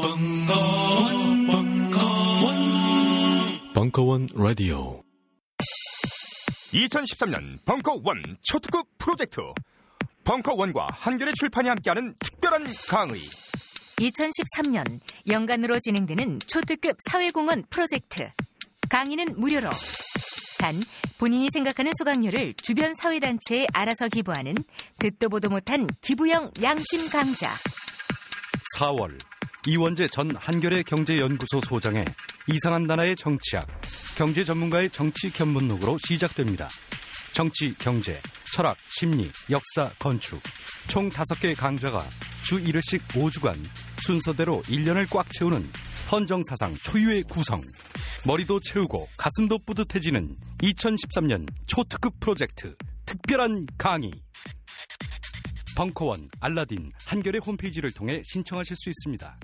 벙커원, 벙커원, 벙커원 라디오. 2013년 벙커원 초특급 프로젝트. 벙커원과 한겨레 출판이 함께하는 특별한 강의. 2013년 연간으로 진행되는 초특급 사회공헌 프로젝트. 강의는 무료로. 단 본인이 생각하는 수강료를 주변 사회단체에 알아서 기부하는 듣도 보도 못한 기부형 양심 강좌. 4월 이원재 전 한겨레 경제연구소 소장의 이상한 나라의 정치학, 경제 전문가의 정치 견문록으로 시작됩니다. 정치, 경제, 철학, 심리, 역사, 건축. 총 5개 강좌가 주 1회씩 5주간 순서대로 1년을 꽉 채우는 헌정사상 초유의 구성. 머리도 채우고 가슴도 뿌듯해지는 2013년 초특급 프로젝트 특별한 강의 벙커원, 알라딘, 한겨레 홈페이지를 통해 신청하실 수 있습니다.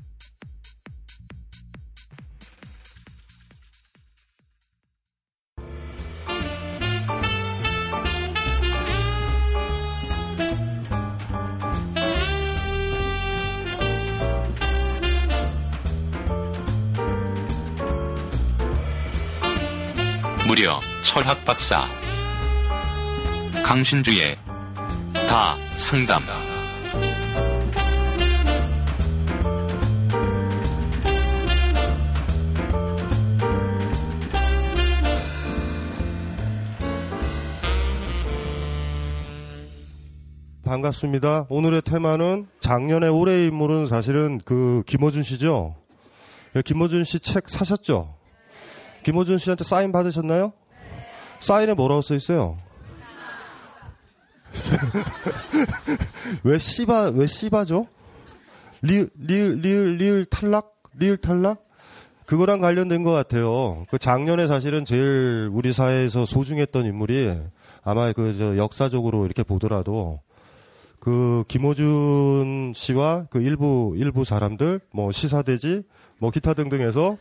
무려 철학 박사 강신주의 다 상담 반갑습니다. 오늘의 테마는 작년에 올해의 인물은 사실은 그 김호준 씨죠. 예, 김호준 씨 책 사셨죠? 김호준 씨한테 사인 받으셨나요? 사인에 뭐라고 써 있어요? 왜 씨바 왜 씨바죠? 리을 탈락 리을 탈락 그거랑 관련된 것 같아요. 그 작년에 사실은 제일 우리 사회에서 소중했던 인물이 아마 그 저 역사적으로 이렇게 보더라도 그 김호준 씨와 그 일부 일부 사람들 뭐 시사대지 뭐 기타 등등해서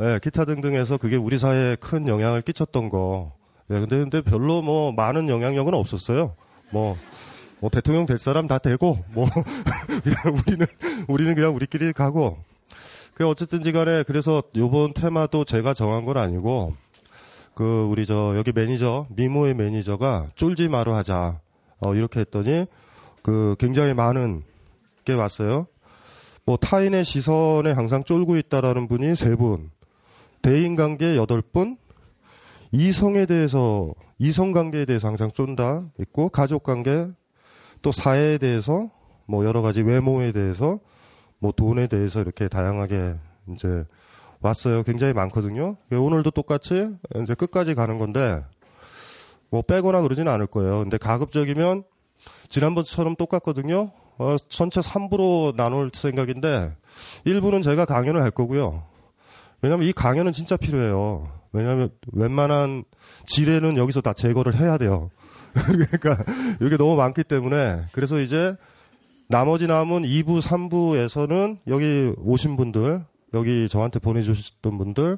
예, 기타 등등해서 그게 우리 사회에 큰 영향을 끼쳤던 거. 예, 근데 근데 별로 뭐 많은 영향력은 없었어요. 뭐, 뭐 대통령 될 사람 다 되고 뭐 그냥 우리는 우리는 그냥 우리끼리 가고. 그 어쨌든지 간에 그래서 요번 테마도 제가 정한 건 아니고 그 우리 저 여기 매니저 미모의 매니저가 쫄지 마로 하자. 어 이렇게 했더니 그 굉장히 많은 게 왔어요. 뭐 타인의 시선에 항상 쫄고 있다라는 분이 세 분, 대인 관계 여덟 분, 이성에 대해서 이성 관계에 대해서 항상 쫀다 있고 가족 관계 또 사회에 대해서 뭐 여러 가지 외모에 대해서 뭐 돈에 대해서 이렇게 다양하게 이제 왔어요. 굉장히 많거든요. 오늘도 똑같이 이제 끝까지 가는 건데 뭐 빼거나 그러지는 않을 거예요. 근데 가급적이면 지난번처럼 똑같거든요. 어, 전체 3부로 나눌 생각인데 1부는 제가 강연을 할 거고요. 왜냐면 이 강연은 진짜 필요해요. 왜냐하면 웬만한 지뢰는 여기서 다 제거를 해야 돼요. 그러니까 이게 너무 많기 때문에 그래서 이제 나머지 남은 2부, 3부에서는 여기 오신 분들, 여기 저한테 보내주셨던 분들,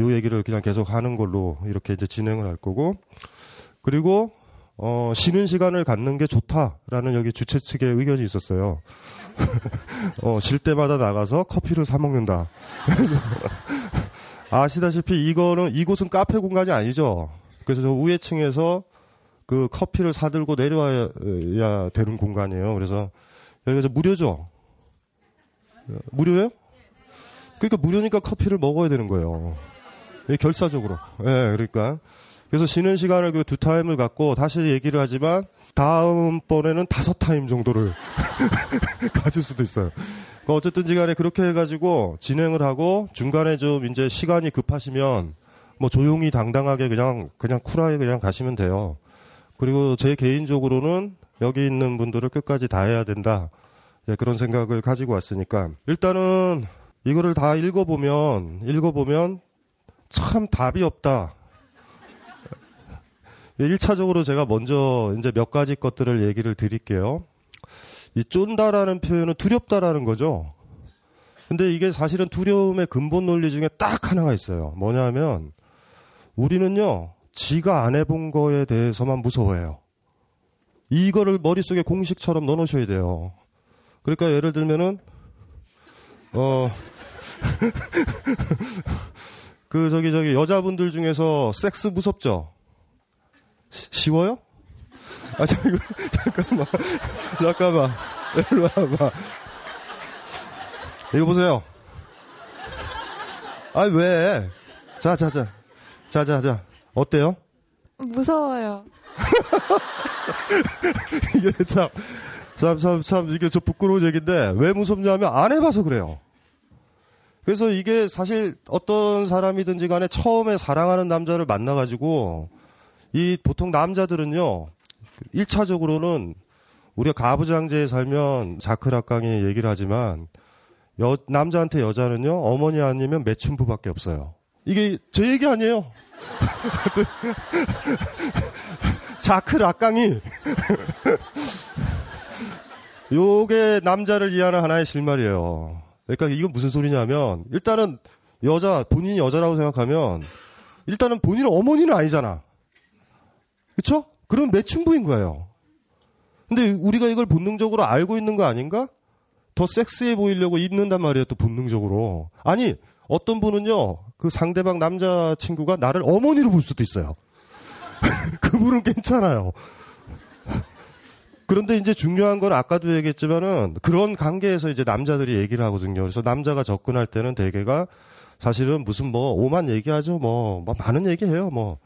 요 얘기를 그냥 계속 하는 걸로 이렇게 이제 진행을 할 거고, 그리고 어, 쉬는 시간을 갖는 게 좋다라는 여기 주최 측의 의견이 있었어요. 어, 쉴 때마다 나가서 커피를 사 먹는다. 그래서 아시다시피 이거는 이곳은 카페 공간이 아니죠. 그래서 저 우회층에서 그 커피를 사들고 내려와야 되는 공간이에요. 그래서 여기가 무료죠. 무료예요? 그러니까 무료니까 커피를 먹어야 되는 거예요. 결사적으로. 예, 네, 그러니까. 그래서 쉬는 시간을 그 두 타임을 갖고 다시 얘기를 하지만 다음번에는 다섯 타임 정도를 가질 수도 있어요. 그러니까 어쨌든지 간에 그렇게 해가지고 진행을 하고 중간에 좀 이제 시간이 급하시면 뭐 조용히 당당하게 그냥, 그냥 쿨하게 그냥 가시면 돼요. 그리고 제 개인적으로는 여기 있는 분들을 끝까지 다 해야 된다. 예, 그런 생각을 가지고 왔으니까. 일단은 이거를 다 읽어보면, 읽어보면 참 답이 없다. 1차적으로 제가 먼저 이제 몇 가지 것들을 얘기를 드릴게요. 이 쫀다라는 표현은 두렵다라는 거죠. 근데 이게 사실은 두려움의 근본 논리 중에 딱 하나가 있어요. 뭐냐면 우리는요, 지가 안 해본 거에 대해서만 무서워해요. 이거를 머릿속에 공식처럼 넣어놓으셔야 돼요. 그러니까 예를 들면은 어, 그, 저기, 저기, 여자분들 중에서 섹스 무섭죠? 시- 쉬워요? 아, 저, 이거, 잠깐만. 잠깐만. 일로 와봐. 이거 보세요. 아, 왜? 자, 자, 자. 자, 자, 자. 어때요? 무서워요. 이게 참, 참, 참, 참, 이게 저 부끄러운 얘기인데, 왜 무섭냐면 안 해봐서 그래요. 그래서 이게 사실 어떤 사람이든지 간에 처음에 사랑하는 남자를 만나가지고, 이 보통 남자들은요, 1차적으로는 우리가 가부장제에 살면 자크락강이 얘기를 하지만, 여, 남자한테 여자는요, 어머니 아니면 매춘부밖에 없어요. 이게 제 얘기 아니에요. 자크락강이 요게 남자를 위한 하나의 실말이에요. 그러니까 이건 무슨 소리냐면 일단은 여자 본인이 여자라고 생각하면 일단은 본인은 어머니는 아니잖아. 그쵸? 그럼 매춘부인 거예요. 근데 우리가 이걸 본능적으로 알고 있는 거 아닌가? 더 섹스해 보이려고 입는단 말이에요, 또 본능적으로. 아니, 어떤 분은요, 그 상대방 남자친구가 나를 어머니로 볼 수도 있어요. 그분은 괜찮아요. 그런데 이제 중요한 건 아까도 얘기했지만은 그런 관계에서 이제 남자들이 얘기를 하거든요. 그래서 남자가 접근할 때는 대개가 사실은 무슨 뭐 오만 얘기하죠. 뭐, 뭐 많은 얘기해요. 뭐,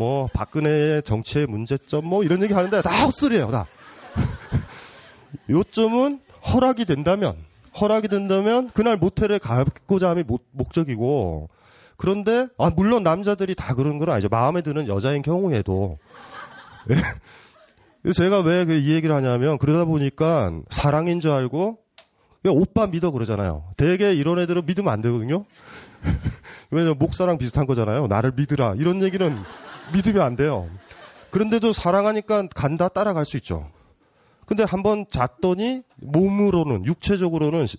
뭐 박근혜의 정치의 문제점 뭐 이런 얘기 하는데 다 헛소리예요. 다. 요점은 허락이 된다면 허락이 된다면 그날 모텔에 가고자 함이 목- 목적이고 그런데 아 물론 남자들이 다 그런 건 아니죠. 마음에 드는 여자인 경우에도 예. 제가 왜 이 얘기를 하냐면 그러다 보니까 사랑인 줄 알고 오빠 믿어 그러잖아요. 대개 이런 애들은 믿으면 안 되거든요. 왜냐면 목사랑 비슷한 거잖아요. 나를 믿으라 이런 얘기는 믿으면 안 돼요. 그런데도 사랑하니까 간다 따라갈 수 있죠. 근데 한번 잤더니 몸으로는 육체적으로는 시-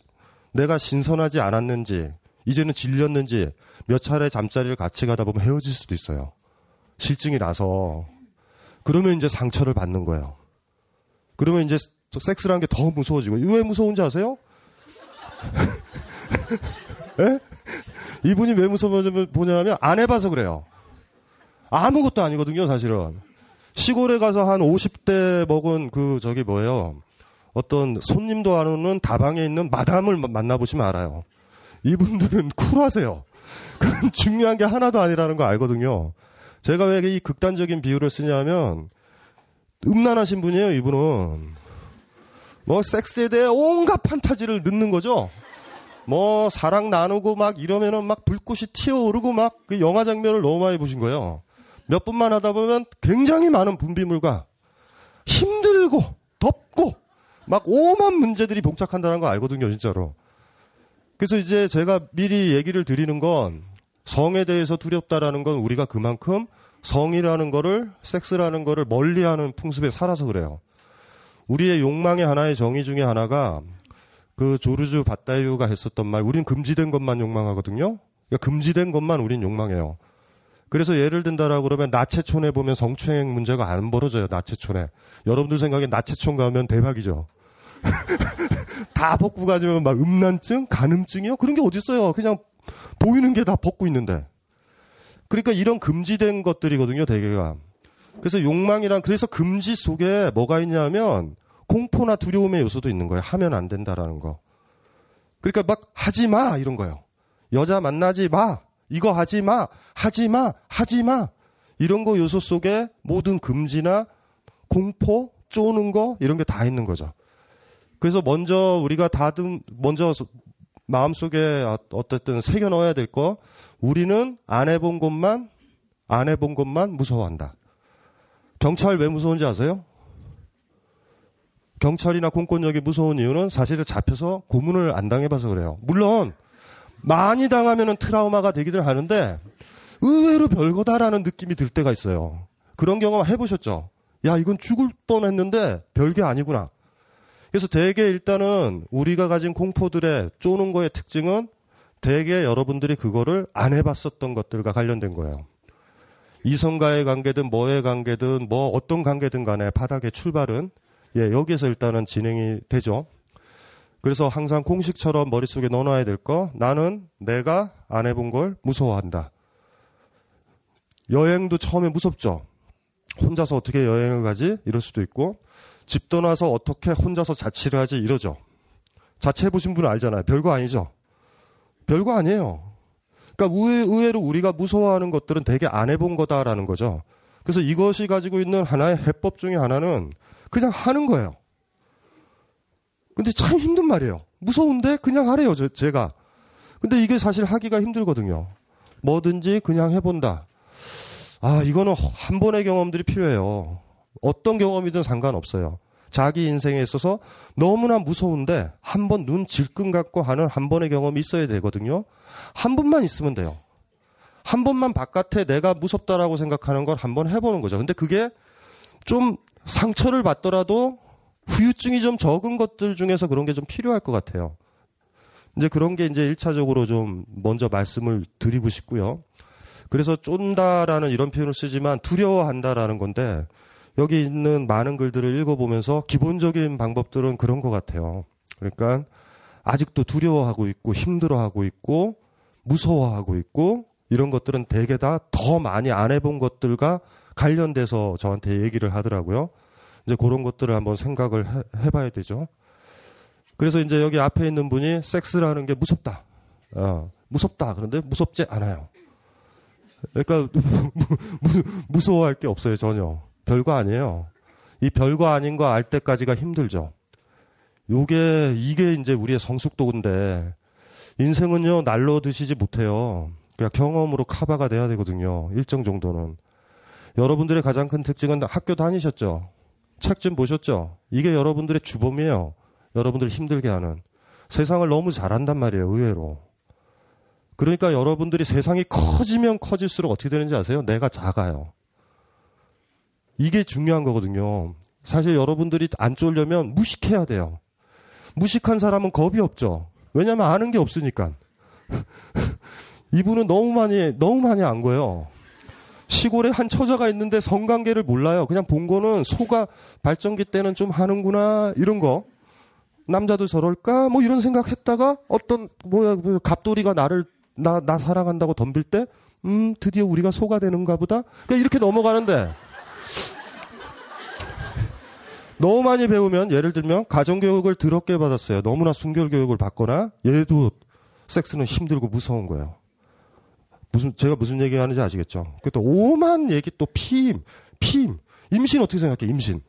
내가 신선하지 않았는지 이제는 질렸는지 몇 차례 잠자리를 같이 가다 보면 헤어질 수도 있어요. 실증이 나서 그러면 이제 상처를 받는 거예요. 그러면 이제 섹스라는 게 더 무서워지고 왜 무서운지 아세요? 예? 이분이 왜 무서워보냐면 안 해봐서 그래요. 아무것도 아니거든요, 사실은. 시골에 가서 한 50대 먹은 그 저기 뭐예요. 어떤 손님도 안 오는 다방에 있는 마담을 마- 만나보시면 알아요. 이분들은 쿨하세요. 그건 중요한 게 하나도 아니라는 거 알거든요. 제가 왜 이 극단적인 비유를 쓰냐면 음란하신 분이에요, 이분은. 뭐 섹스에 대해 온갖 판타지를 넣는 거죠. 뭐 사랑 나누고 막 이러면은 막 불꽃이 튀어오르고 막 그 영화 장면을 너무 많이 보신 거예요. 몇 분만 하다 보면 굉장히 많은 분비물과 힘들고 덥고 막 오만 문제들이 봉착한다는 거 알거든요, 진짜로. 그래서 이제 제가 미리 얘기를 드리는 건 성에 대해서 두렵다라는 건 우리가 그만큼 성이라는 거를 섹스라는 거를 멀리하는 풍습에 살아서 그래요. 우리의 욕망의 하나의 정의 중에 하나가 그 조르주 바다유가 했었던 말, 우린 금지된 것만 욕망하거든요. 그러니까 금지된 것만 우린 욕망해요. 그래서 예를 든다라고 그러면 나체촌에 보면 성추행 문제가 안 벌어져요. 나체촌에. 여러분들 생각에 나체촌 가면 대박이죠. 다 벗고 가지면 막 음란증, 간음증이요? 그런 게 어딨어요. 그냥 보이는 게 다 벗고 있는데. 그러니까 이런 금지된 것들이거든요, 대개가. 그래서 욕망이란, 그래서 금지 속에 뭐가 있냐면 공포나 두려움의 요소도 있는 거예요. 하면 안 된다라는 거. 그러니까 막 하지 마! 이런 거예요. 여자 만나지 마! 이거 하지 마! 하지 마! 하지 마! 이런 거 요소 속에 모든 금지나 공포, 쪼는 거, 이런 게 다 있는 거죠. 그래서 먼저 우리가 다듬, 먼저 마음속에 어쨌든 새겨 넣어야 될 거, 우리는 안 해본 것만, 안 해본 것만 무서워한다. 경찰 왜 무서운지 아세요? 경찰이나 공권력이 무서운 이유는 사실은 잡혀서 고문을 안 당해봐서 그래요. 물론, 많이 당하면은 트라우마가 되기들 하는데, 의외로 별거다라는 느낌이 들 때가 있어요. 그런 경험 해보셨죠? 야, 이건 죽을 뻔 했는데 별게 아니구나. 그래서 대개 일단은 우리가 가진 공포들의 쪼는 거의 특징은 대개 여러분들이 그거를 안 해봤었던 것들과 관련된 거예요. 이성과의 관계든 뭐의 관계든 뭐 어떤 관계든 간에 바닥의 출발은 예, 여기에서 일단은 진행이 되죠. 그래서 항상 공식처럼 머릿속에 넣어놔야 될 거, 나는 내가 안 해본 걸 무서워한다. 여행도 처음에 무섭죠. 혼자서 어떻게 여행을 가지? 이럴 수도 있고, 집 떠나서 어떻게 혼자서 자취를 하지? 이러죠. 자취 해보신 분은 알잖아요. 별거 아니죠. 별거 아니에요. 그러니까 의외, 로 우리가 무서워하는 것들은 되게 안 해본 거다라는 거죠. 그래서 이것이 가지고 있는 하나의 해법 중에 하나는 그냥 하는 거예요. 근데 참 힘든 말이에요. 무서운데 그냥 하래요, 저, 제가. 근데 이게 사실 하기가 힘들거든요. 뭐든지 그냥 해본다. 아, 이거는 한 번의 경험들이 필요해요. 어떤 경험이든 상관없어요. 자기 인생에 있어서 너무나 무서운데 한 번 눈 질끈 갖고 하는 한 번의 경험이 있어야 되거든요. 한 번만 있으면 돼요. 한 번만 바깥에 내가 무섭다라고 생각하는 걸 한 번 해보는 거죠. 근데 그게 좀 상처를 받더라도 후유증이 좀 적은 것들 중에서 그런 게 좀 필요할 것 같아요. 이제 그런 게 이제 1차적으로 좀 먼저 말씀을 드리고 싶고요. 그래서 쫀다라는 이런 표현을 쓰지만 두려워한다라는 건데 여기 있는 많은 글들을 읽어보면서 기본적인 방법들은 그런 것 같아요. 그러니까 아직도 두려워하고 있고 힘들어하고 있고 무서워하고 있고 이런 것들은 대개 다 더 많이 안 해본 것들과 관련돼서 저한테 얘기를 하더라고요. 이제 그런 것들을 한번 생각을 해, 해봐야 되죠. 그래서 이제 여기 앞에 있는 분이 섹스라는 게 무섭다. 어, 무섭다. 그런데 무섭지 않아요. 그러니까 무서워할 게 없어요 전혀. 별거 아니에요. 이 별거 아닌 거 알 때까지가 힘들죠. 요게 이게 이제 우리의 성숙도인데 인생은요 날로 드시지 못해요. 그냥 경험으로 카바가 돼야 되거든요. 일정 정도는. 여러분들의 가장 큰 특징은 학교 다니셨죠. 책 좀 보셨죠. 이게 여러분들의 주범이에요. 여러분들 힘들게 하는. 세상을 너무 잘한단 말이에요. 의외로. 그러니까 여러분들이 세상이 커지면 커질수록 어떻게 되는지 아세요? 내가 작아요. 이게 중요한 거거든요. 사실 여러분들이 안 쫄려면 무식해야 돼요. 무식한 사람은 겁이 없죠. 왜냐하면 아는 게 없으니까. 이분은 너무 많이 너무 많이 안 거예요. 시골에 한 처자가 있는데 성관계를 몰라요. 그냥 본 거는 소가 발전기 때는 좀 하는구나 이런 거. 남자도 저럴까? 뭐 이런 생각 했다가 어떤 뭐야 그 갑돌이가 나를 나 나 사랑한다고 덤빌 때, 음 드디어 우리가 소가 되는가 보다. 그러니까 이렇게 넘어가는데 너무 많이 배우면 예를 들면 가정교육을 더럽게 받았어요. 너무나 순결교육을 받거나 얘도 섹스는 힘들고 무서운 거예요. 무슨 제가 무슨 얘기 하는지 아시겠죠? 그또 오만 얘기 또 피임, 피임, 임신 어떻게 생각해? 임신.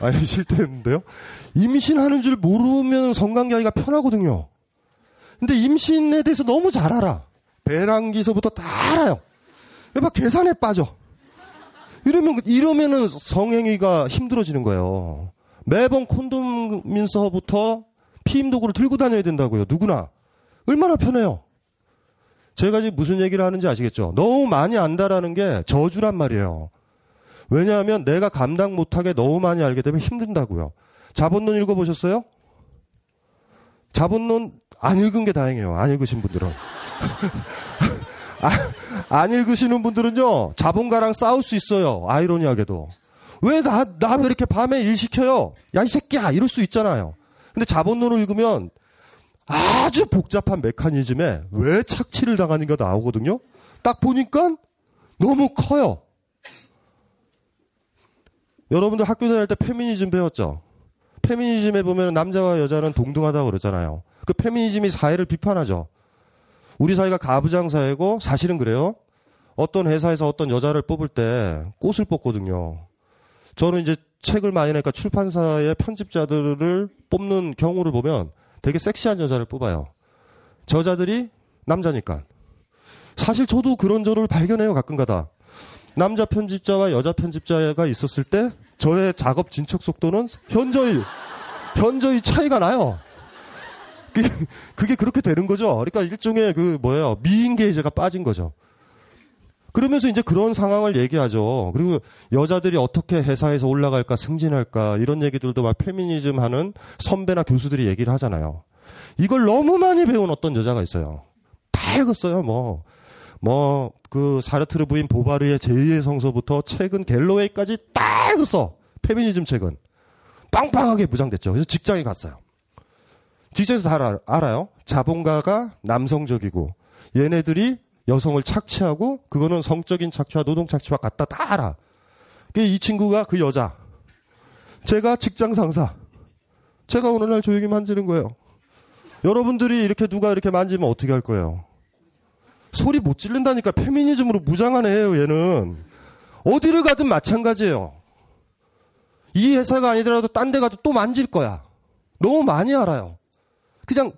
아니 실패했는데요. 임신하는 줄 모르면 성관계하기가 편하거든요. 근데 임신에 대해서 너무 잘 알아. 배란기서부터 다 알아요. 막 계산에 빠져. 이러면, 이러면은 성행위가 힘들어지는 거예요. 매번 콘돔 민서부터 피임 도구를 들고 다녀야 된다고요. 누구나. 얼마나 편해요. 제가 지금 무슨 얘기를 하는지 아시겠죠? 너무 많이 안다라는 게 저주란 말이에요. 왜냐하면 내가 감당 못하게 너무 많이 알게 되면 힘든다고요. 자본론 읽어보셨어요? 자본론 안 읽은 게 다행이에요. 안 읽으신 분들은. 아, 안 읽으시는 분들은요, 자본가랑 싸울 수 있어요. 아이러니하게도. 왜 나, 나 왜 이렇게 밤에 일 시켜요? 야, 이 새끼야! 이럴 수 있잖아요. 근데 자본론을 읽으면 아주 복잡한 메커니즘에 왜 착취를 당하는가 나오거든요? 딱 보니까 너무 커요. 여러분들 학교 다닐 때 페미니즘 배웠죠? 페미니즘에 보면 남자와 여자는 동등하다고 그러잖아요. 그 페미니즘이 사회를 비판하죠. 우리 사회가 가부장 사회고 사실은 그래요. 어떤 회사에서 어떤 여자를 뽑을 때 꽃을 뽑거든요. 저는 이제 책을 많이 내니까 출판사의 편집자들을 뽑는 경우를 보면 되게 섹시한 여자를 뽑아요. 저자들이 남자니까. 사실 저도 그런 저를 발견해요, 가끔가다. 남자 편집자와 여자 편집자가 있었을 때 저의 작업 진척 속도는 현저히, 현저히 차이가 나요. 그게 그렇게 되는 거죠. 그러니까 일종의 그 뭐예요 미인계제가 빠진 거죠. 그러면서 이제 그런 상황을 얘기하죠. 그리고 여자들이 어떻게 회사에서 올라갈까, 승진할까, 이런 얘기들도 막 페미니즘 하는 선배나 교수들이 얘기를 하잖아요. 이걸 너무 많이 배운 어떤 여자가 있어요. 다 읽었어요, 뭐. 뭐, 그, 사르트르 부인 보바르의 제2의 성서부터 책은 갤로웨이까지 다 읽었어. 페미니즘 책은. 빵빵하게 무장됐죠. 그래서 직장에 갔어요. 직장에서 다 알아, 알아요. 자본가가 남성적이고 얘네들이 여성을 착취하고 그거는 성적인 착취와 노동 착취와 같다 다 알아. 이 친구가 그 여자. 제가 직장 상사. 제가 어느 날 조용히 만지는 거예요. 여러분들이 이렇게 누가 이렇게 만지면 어떻게 할 거예요? 소리 못 지른다니까 페미니즘으로 무장한 애예요, 얘는. 어디를 가든 마찬가지예요. 이 회사가 아니더라도 딴 데 가도 또 만질 거야. 너무 많이 알아요. 그냥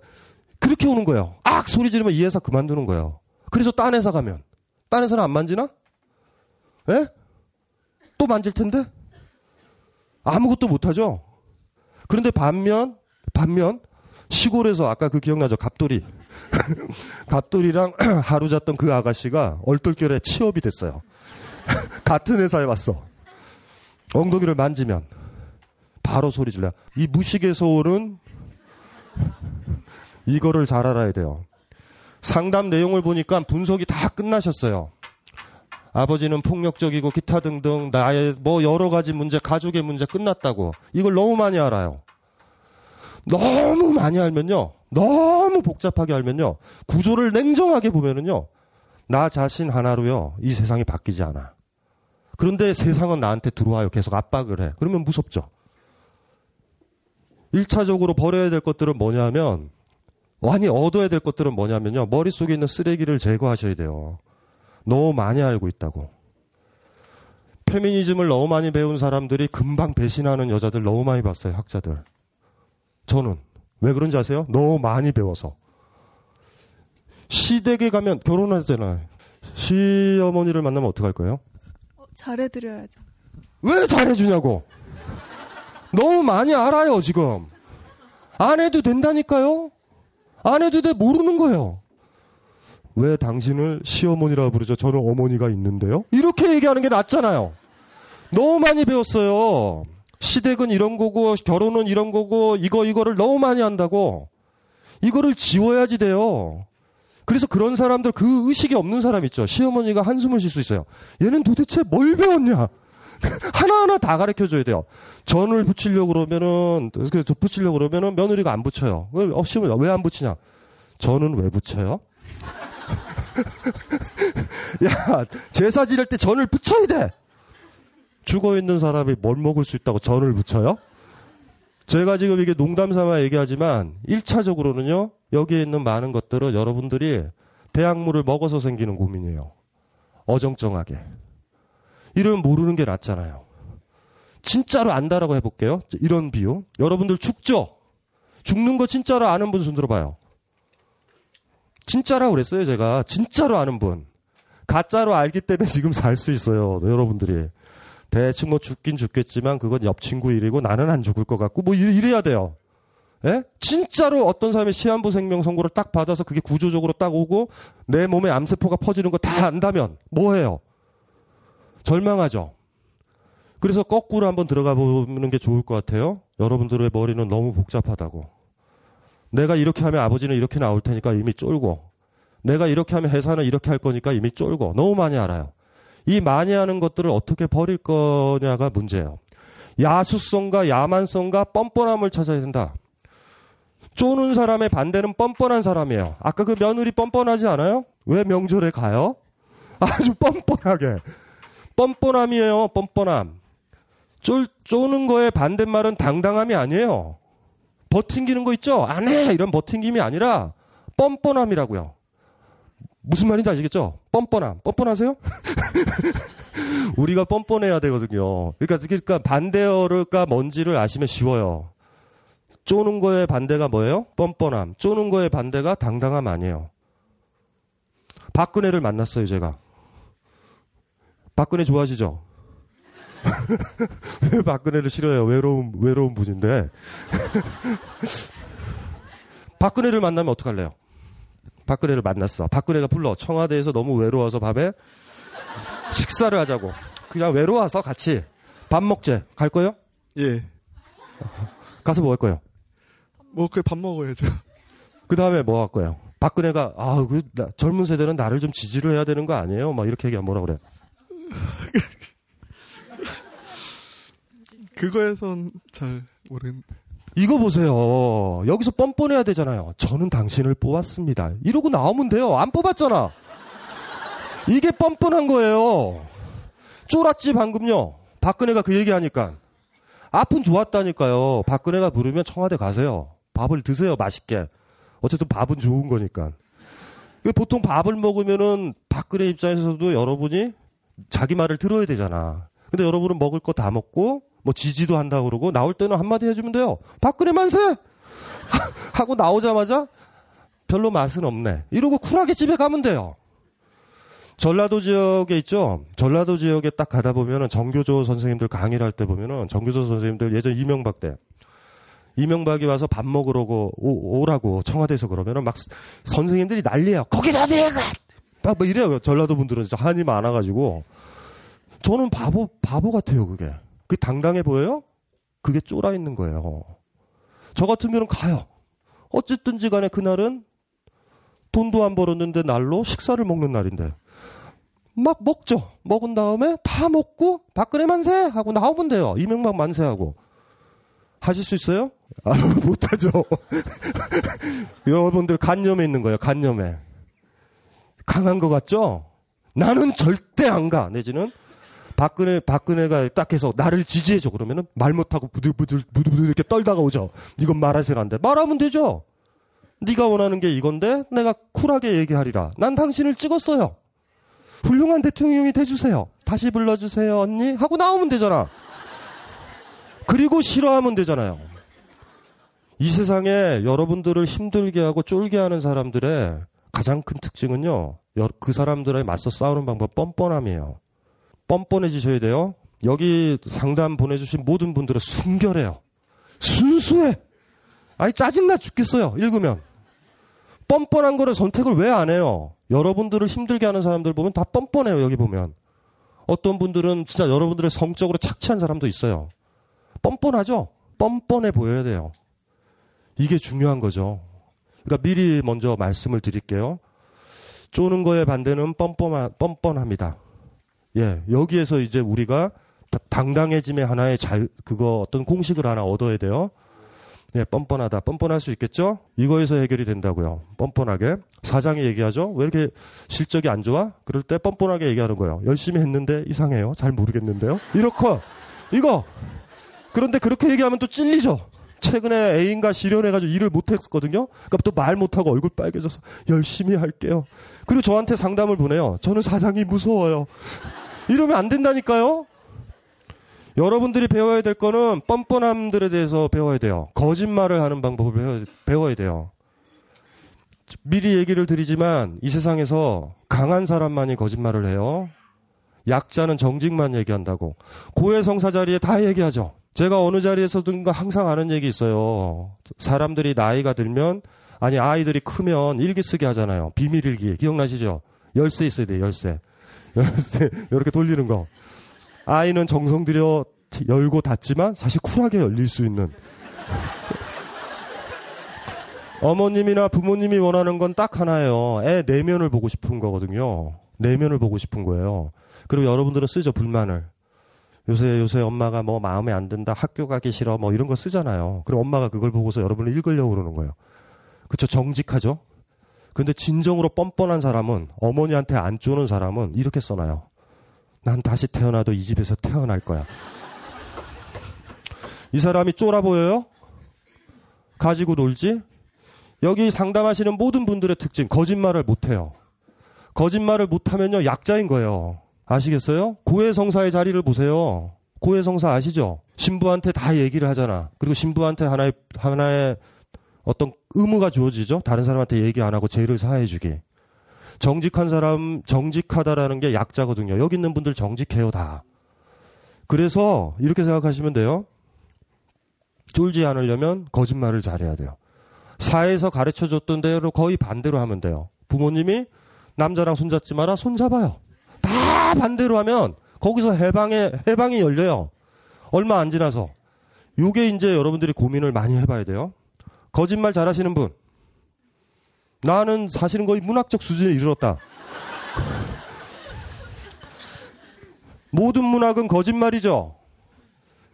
그렇게 오는 거예요. 악 소리 지르면 이 회사 그만두는 거예요. 그래서 딴 회사 가면 딴 회사는 안 만지나? 예? 또 만질 텐데? 아무것도 못 하죠? 그런데 반면, 반면, 시골에서 아까 그 기억나죠? 갑돌이. 갑돌이랑 하루 잤던 그 아가씨가 얼떨결에 취업이 됐어요. 같은 회사에 왔어. 엉덩이를 만지면 바로 소리 질러. 이 무식에서 오는 이거를 잘 알아야 돼요. 상담 내용을 보니까 분석이 다 끝나셨어요. 아버지는 폭력적이고 기타 등등 나의 뭐 여러 가지 문제, 가족의 문제 끝났다고. 이걸 너무 많이 알아요. 너무 많이 알면요. 너무 복잡하게 알면요. 구조를 냉정하게 보면은요. 나 자신 하나로요. 이 세상이 바뀌지 않아. 그런데 세상은 나한테 들어와요. 계속 압박을 해. 그러면 무섭죠. 1차적으로 버려야 될 것들은 뭐냐면, 아니, 얻어야 될 것들은 뭐냐면요. 머릿속에 있는 쓰레기를 제거하셔야 돼요. 너무 많이 알고 있다고. 페미니즘을 너무 많이 배운 사람들이 금방 배신하는 여자들 너무 많이 봤어요, 학자들. 저는. 왜 그런지 아세요? 너무 많이 배워서. 시댁에 가면 결혼하잖아요. 시어머니를 만나면 어떡할 거예요? 어, 잘해드려야죠. 왜 잘해주냐고. 너무 많이 알아요, 지금. 안 해도 된다니까요? 안 해도 돼, 모르는 거예요. 왜 당신을 시어머니라고 부르죠? 저는 어머니가 있는데요? 이렇게 얘기하는 게 낫잖아요. 너무 많이 배웠어요. 시댁은 이런 거고, 결혼은 이런 거고, 이거, 이거를 너무 많이 한다고. 이거를 지워야지 돼요. 그래서 그런 사람들, 그 의식이 없는 사람 있죠. 시어머니가 한숨을 쉴 수 있어요. 얘는 도대체 뭘 배웠냐? 하나하나 다 가르쳐 줘야 돼요. 전을 붙이려고 그러면은, 그래서 붙이려고 그러면은 며느리가 안 붙여요. 왜안 붙이냐? 전은 왜 붙여요? 야, 제사 지낼 때 전을 붙여야 돼! 죽어 있는 사람이 뭘 먹을 수 있다고 전을 붙여요? 제가 지금 이게 농담 삼아 얘기하지만 1차적으로는요. 여기에 있는 많은 것들은 여러분들이 대학물을 먹어서 생기는 고민이에요. 어정쩡하게. 이러면 모르는 게 낫잖아요. 진짜로 안다라고 해볼게요. 이런 비유. 여러분들 죽죠? 죽는 거 진짜로 아는 분 손 들어봐요. 진짜라고 그랬어요, 제가. 진짜로 아는 분. 가짜로 알기 때문에 지금 살 수 있어요, 여러분들이. 대충 뭐 죽긴 죽겠지만 그건 옆 친구 일이고 나는 안 죽을 것 같고 뭐 이래야 돼요. 예? 진짜로 어떤 사람이 시한부 생명 선고를 딱 받아서 그게 구조적으로 딱 오고 내 몸에 암세포가 퍼지는 거 다 안다면 뭐 해요? 절망하죠. 그래서 거꾸로 한번 들어가 보는 게 좋을 것 같아요. 여러분들의 머리는 너무 복잡하다고. 내가 이렇게 하면 아버지는 이렇게 나올 테니까 이미 쫄고 내가 이렇게 하면 회사는 이렇게 할 거니까 이미 쫄고 너무 많이 알아요. 이 많이 하는 것들을 어떻게 버릴 거냐가 문제예요. 야수성과 야만성과 뻔뻔함을 찾아야 된다. 쪼는 사람의 반대는 뻔뻔한 사람이에요. 아까 그 며느리 뻔뻔하지 않아요? 왜 명절에 가요? 아주 뻔뻔하게. 뻔뻔함이에요, 뻔뻔함. 쫄, 쪼는 거의 반대말은 당당함이 아니에요. 버팅기는 거 있죠? 안 해! 이런 버팅김이 아니라 뻔뻔함이라고요. 무슨 말인지 아시겠죠? 뻔뻔함. 뻔뻔하세요? 우리가 뻔뻔해야 되거든요. 그러니까, 그러니까 반대어가 뭔지를 아시면 쉬워요. 쪼는 거의 반대가 뭐예요? 뻔뻔함. 쪼는 거의 반대가 당당함 아니에요. 박근혜를 만났어요, 제가. 박근혜 좋아하시죠? 왜 박근혜를 싫어해요? 외로운, 외로운 분인데. 박근혜를 만나면 어떡할래요? 박근혜를 만났어. 박근혜가 불러. 청와대에서 너무 외로워서 밥에 식사를 하자고. 그냥 외로워서 같이 밥 먹재. 갈 거예요? 예. 가서 뭐 할 거예요? 뭐, 그 밥 먹어야죠. 그 다음에 뭐 할 거예요? 박근혜가, 아, 그, 나, 젊은 세대는 나를 좀 지지를 해야 되는 거 아니에요? 막 이렇게 얘기하면 뭐라 그래? 그거에선 잘 모르겠는데. 이거 보세요. 여기서 뻔뻔해야 되잖아요. 저는 당신을 뽑았습니다. 이러고 나오면 돼요. 안 뽑았잖아. 이게 뻔뻔한 거예요. 쫄았지 방금요. 박근혜가 그 얘기하니까. 앞은 좋았다니까요. 박근혜가 부르면 청와대 가세요. 밥을 드세요. 맛있게. 어쨌든 밥은 좋은 거니까. 그 보통 밥을 먹으면은 박근혜 입장에서도 여러분이 자기 말을 들어야 되잖아. 근데 여러분은 먹을 거 다 먹고 뭐 지지도 한다 그러고 나올 때는 한마디 해주면 돼요. 박근혜 만세! 하고 나오자마자 별로 맛은 없네. 이러고 쿨하게 집에 가면 돼요. 전라도 지역에 있죠. 전라도 지역에 딱 가다 보면은 정교조 선생님들 강의를 할 때 보면은 정교조 선생님들 예전 이명박 때 이명박이 와서 밥 먹으라고 오, 라고 청와대에서 그러면은 막 선생님들이 난리예요. 거기를 어디에 가! 막뭐 이래요. 전라도 분들은 진짜 한이 많아가지고 저는 바보 바보 같아요. 그게 그 당당해 보여요? 그게 쫄아 있는 거예요. 저 같으면 가요. 어쨌든지 간에 그날은 돈도 안 벌었는데 날로 식사를 먹는 날인데 막 먹죠. 먹은 다음에 다 먹고 박근혜 만세 하고 나오면 돼요. 이명박 만세 하고 하실 수 있어요? 아, 못하죠. 여러분들 간념에 있는 거예요. 간념에 강한 것 같죠? 나는 절대 안 가. 내지는 박근혜 박근혜가 딱 해서 나를 지지해줘 그러면은 말 못하고 부들부들 부들부들 이렇게 떨다가 오죠. 이건 말하세요 안 돼. 말하면 되죠. 네가 원하는 게 이건데 내가 쿨하게 얘기하리라. 난 당신을 찍었어요. 훌륭한 대통령이 돼주세요. 다시 불러주세요 언니 하고 나오면 되잖아. 그리고 싫어하면 되잖아요. 이 세상에 여러분들을 힘들게 하고 쫄게 하는 사람들의 가장 큰 특징은요. 그 사람들에 맞서 싸우는 방법 뻔뻔함이에요. 뻔뻔해지셔야 돼요. 여기 상담 보내주신 모든 분들은 순결해요. 순수해. 아니 짜증나 죽겠어요. 읽으면. 뻔뻔한 거를 선택을 왜 안 해요? 여러분들을 힘들게 하는 사람들 보면 다 뻔뻔해요. 여기 보면. 어떤 분들은 진짜 여러분들의 성적으로 착취한 사람도 있어요. 뻔뻔하죠? 뻔뻔해 보여야 돼요. 이게 중요한 거죠. 그러니까 미리 먼저 말씀을 드릴게요. 쪼는 거에 반대는 뻔뻔하, 뻔뻔합니다. 예, 여기에서 이제 우리가 당당해짐의 하나의 자 그거 어떤 공식을 하나 얻어야 돼요. 예, 뻔뻔하다. 뻔뻔할 수 있겠죠? 이거에서 해결이 된다고요. 뻔뻔하게. 사장이 얘기하죠? 왜 이렇게 실적이 안 좋아? 그럴 때 뻔뻔하게 얘기하는 거예요. 열심히 했는데 이상해요. 잘 모르겠는데요? 이렇게. 이거. 그런데 그렇게 얘기하면 또 찔리죠? 최근에 애인과 실연해가지고 일을 못했거든요. 그러니까 또 말 못하고 얼굴 빨개져서 열심히 할게요. 그리고 저한테 상담을 보내요. 저는 사장이 무서워요. 이러면 안 된다니까요. 여러분들이 배워야 될 거는 뻔뻔함들에 대해서 배워야 돼요. 거짓말을 하는 방법을 배워야 돼요. 미리 얘기를 드리지만 이 세상에서 강한 사람만이 거짓말을 해요. 약자는 정직만 얘기한다고. 고해성사 자리에 다 얘기하죠. 제가 어느 자리에서든가 항상 하는 얘기 있어요. 사람들이 나이가 들면 아니 아이들이 크면 일기 쓰게 하잖아요. 비밀 일기 기억나시죠? 열쇠 있어야 돼요. 열쇠. 열쇠 이렇게 돌리는 거. 아이는 정성 들여 열고 닫지만 사실 쿨하게 열릴 수 있는. 어머님이나 부모님이 원하는 건 딱 하나예요. 애 내면을 보고 싶은 거거든요. 내면을 보고 싶은 거예요. 그리고 여러분들은 쓰죠, 불만을. 요새, 요새 엄마가 뭐 마음에 안 든다, 학교 가기 싫어, 뭐 이런 거 쓰잖아요. 그럼 엄마가 그걸 보고서 여러분을 읽으려고 그러는 거예요. 그쵸, 정직하죠? 근데 진정으로 뻔뻔한 사람은, 어머니한테 안 쪼는 사람은 이렇게 써놔요. 난 다시 태어나도 이 집에서 태어날 거야. 이 사람이 쫄아 보여요? 가지고 놀지? 여기 상담하시는 모든 분들의 특징, 거짓말을 못해요. 거짓말을 못하면요, 약자인 거예요. 아시겠어요? 고해성사의 자리를 보세요. 고해성사 아시죠? 신부한테 다 얘기를 하잖아. 그리고 신부한테 하나의, 하나의 어떤 의무가 주어지죠? 다른 사람한테 얘기 안 하고 죄를 사해주기. 정직한 사람, 정직하다라는 게 약자거든요. 여기 있는 분들 정직해요, 다. 그래서 이렇게 생각하시면 돼요. 쫄지 않으려면 거짓말을 잘해야 돼요. 사회에서 가르쳐 줬던 대로 거의 반대로 하면 돼요. 부모님이 남자랑 손잡지 마라, 손잡아요. 다 반대로 하면 거기서 해방에, 해방이 열려요. 얼마 안 지나서. 요게 이제 여러분들이 고민을 많이 해봐야 돼요. 거짓말 잘하시는 분. 나는 사실은 거의 문학적 수준에 이르렀다. 모든 문학은 거짓말이죠.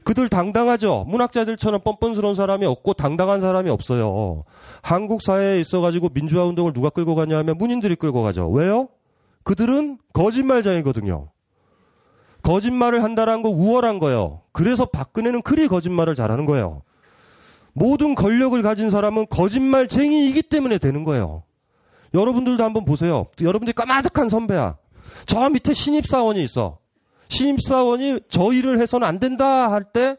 그들 당당하죠. 문학자들처럼 뻔뻔스러운 사람이 없고 당당한 사람이 없어요. 한국 사회에 있어가지고 민주화 운동을 누가 끌고 가냐 하면 문인들이 끌고 가죠. 왜요? 그들은 거짓말장이거든요. 거짓말을 한다는 거 우월한 거예요. 그래서 박근혜는 그리 거짓말을 잘하는 거예요. 모든 권력을 가진 사람은 거짓말쟁이이기 때문에 되는 거예요. 여러분들도 한번 보세요. 여러분들이 까마득한 선배야. 저 밑에 신입사원이 있어. 신입사원이 저 일을 해서는 안 된다 할 때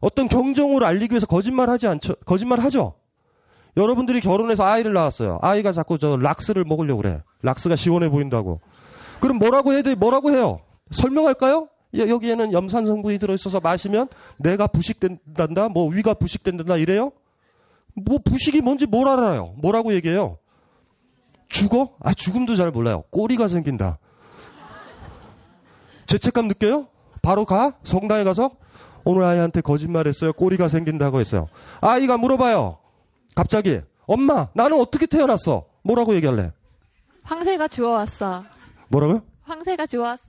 어떤 경종을 알리기 위해서 거짓말 하지 않죠? 거짓말 하죠? 여러분들이 결혼해서 아이를 낳았어요. 아이가 자꾸 저 락스를 먹으려고 그래. 락스가 시원해 보인다고. 그럼 뭐라고 해야 돼? 뭐라고 해요? 설명할까요? 여기에는 염산 성분이 들어있어서 마시면 뇌가 부식된단다, 뭐 위가 부식된단다 이래요? 뭐 부식이 뭔지 뭘 알아요? 뭐라고 얘기해요? 죽어? 아 죽음도 잘 몰라요. 꼬리가 생긴다. 죄책감 느껴요? 바로 가? 성당에 가서? 오늘 아이한테 거짓말했어요. 꼬리가 생긴다고 했어요. 아이가 물어봐요. 갑자기 엄마 나는 어떻게 태어났어? 뭐라고 얘기할래? 황새가 주워왔어. 뭐라고요? 황새가 주워왔어.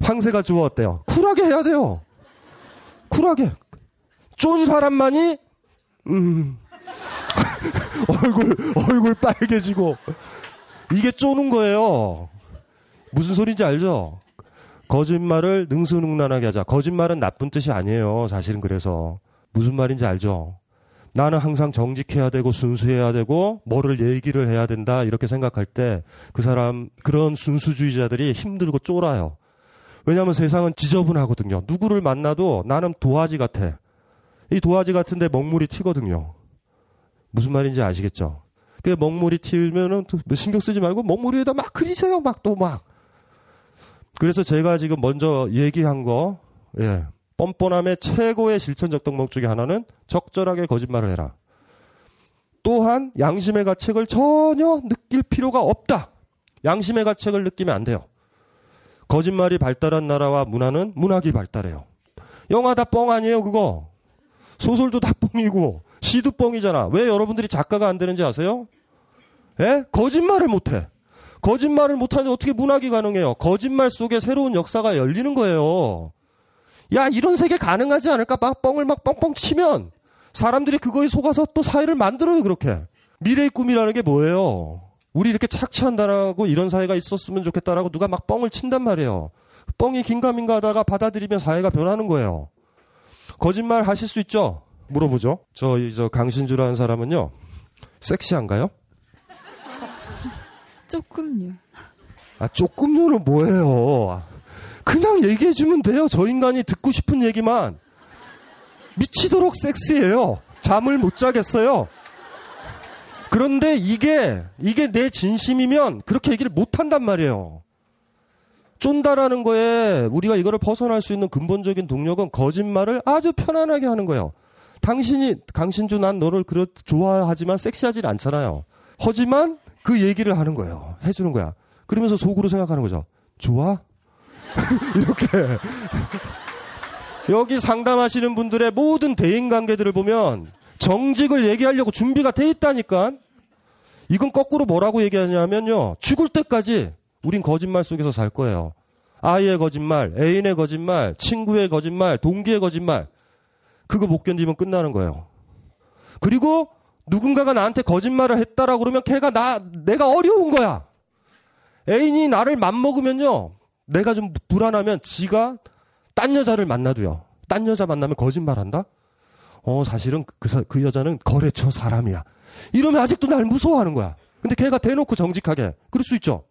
황새가 주워왔대요. 쿨하게 해야 돼요. 쿨하게. 쫀 사람만이 음 얼굴 얼굴 빨개지고 이게 쪼는 거예요. 무슨 소리인지 알죠? 거짓말을 능수능란하게 하자. 거짓말은 나쁜 뜻이 아니에요. 사실은 그래서 무슨 말인지 알죠? 나는 항상 정직해야 되고 순수해야 되고 뭐를 얘기를 해야 된다 이렇게 생각할 때 그 사람 그런 순수주의자들이 힘들고 쫄아요. 왜냐하면 세상은 지저분하거든요. 누구를 만나도 나는 도화지 같아. 이 도화지 같은데 먹물이 튀거든요. 무슨 말인지 아시겠죠? 그 먹물이 튀면은 신경 쓰지 말고 먹물 위에다 막 그리세요. 막 또 막. 그래서 제가 지금 먼저 얘기한 거, 예. 뻔뻔함의 최고의 실천적 덕목 중에 하나는 적절하게 거짓말을 해라. 또한 양심의 가책을 전혀 느낄 필요가 없다. 양심의 가책을 느끼면 안 돼요. 거짓말이 발달한 나라와 문화는 문학이 발달해요. 영화 다 뻥 아니에요, 그거. 소설도 다 뻥이고, 시도 뻥이잖아. 왜 여러분들이 작가가 안 되는지 아세요? 예? 거짓말을 못 해. 거짓말을 못하는데 어떻게 문학이 가능해요? 거짓말 속에 새로운 역사가 열리는 거예요. 야, 이런 세계 가능하지 않을까? 막 뻥을 막 뻥뻥 치면 사람들이 그거에 속아서 또 사회를 만들어요, 그렇게. 미래의 꿈이라는 게 뭐예요? 우리 이렇게 착취한다라고 이런 사회가 있었으면 좋겠다라고 누가 막 뻥을 친단 말이에요. 뻥이 긴가민가 하다가 받아들이면 사회가 변하는 거예요. 거짓말 하실 수 있죠? 물어보죠. 저, 저 강신주라는 사람은요, 섹시한가요? 조금요. 아, 조금요는 뭐예요? 그냥 얘기해주면 돼요. 저 인간이 듣고 싶은 얘기만. 미치도록 섹시해요. 잠을 못 자겠어요. 그런데 이게, 이게 내 진심이면 그렇게 얘기를 못 한단 말이에요. 쫀다라는 거에 우리가 이거를 벗어날 수 있는 근본적인 동력은 거짓말을 아주 편안하게 하는 거예요. 당신이, 강신주 난 너를 그렇, 좋아하지만 섹시하진 않잖아요. 하지만 그 얘기를 하는 거예요. 해주는 거야. 그러면서 속으로 생각하는 거죠. 좋아? 이렇게. 여기 상담하시는 분들의 모든 대인 관계들을 보면 정직을 얘기하려고 준비가 돼 있다니까. 이건 거꾸로 뭐라고 얘기하냐면요. 죽을 때까지 우린 거짓말 속에서 살 거예요. 아이의 거짓말, 애인의 거짓말, 친구의 거짓말, 동기의 거짓말. 그거 못 견디면 끝나는 거예요. 그리고 누군가가 나한테 거짓말을 했다라고 그러면 걔가 나, 내가 어려운 거야. 애인이 나를 맘먹으면요. 내가 좀 불안하면 지가 딴 여자를 만나도요. 딴 여자 만나면 거짓말 한다? 어, 사실은 그, 그 여자는 거래처 사람이야. 이러면 아직도 날 무서워하는 거야. 근데 걔가 대놓고 정직하게. 그럴 수 있죠.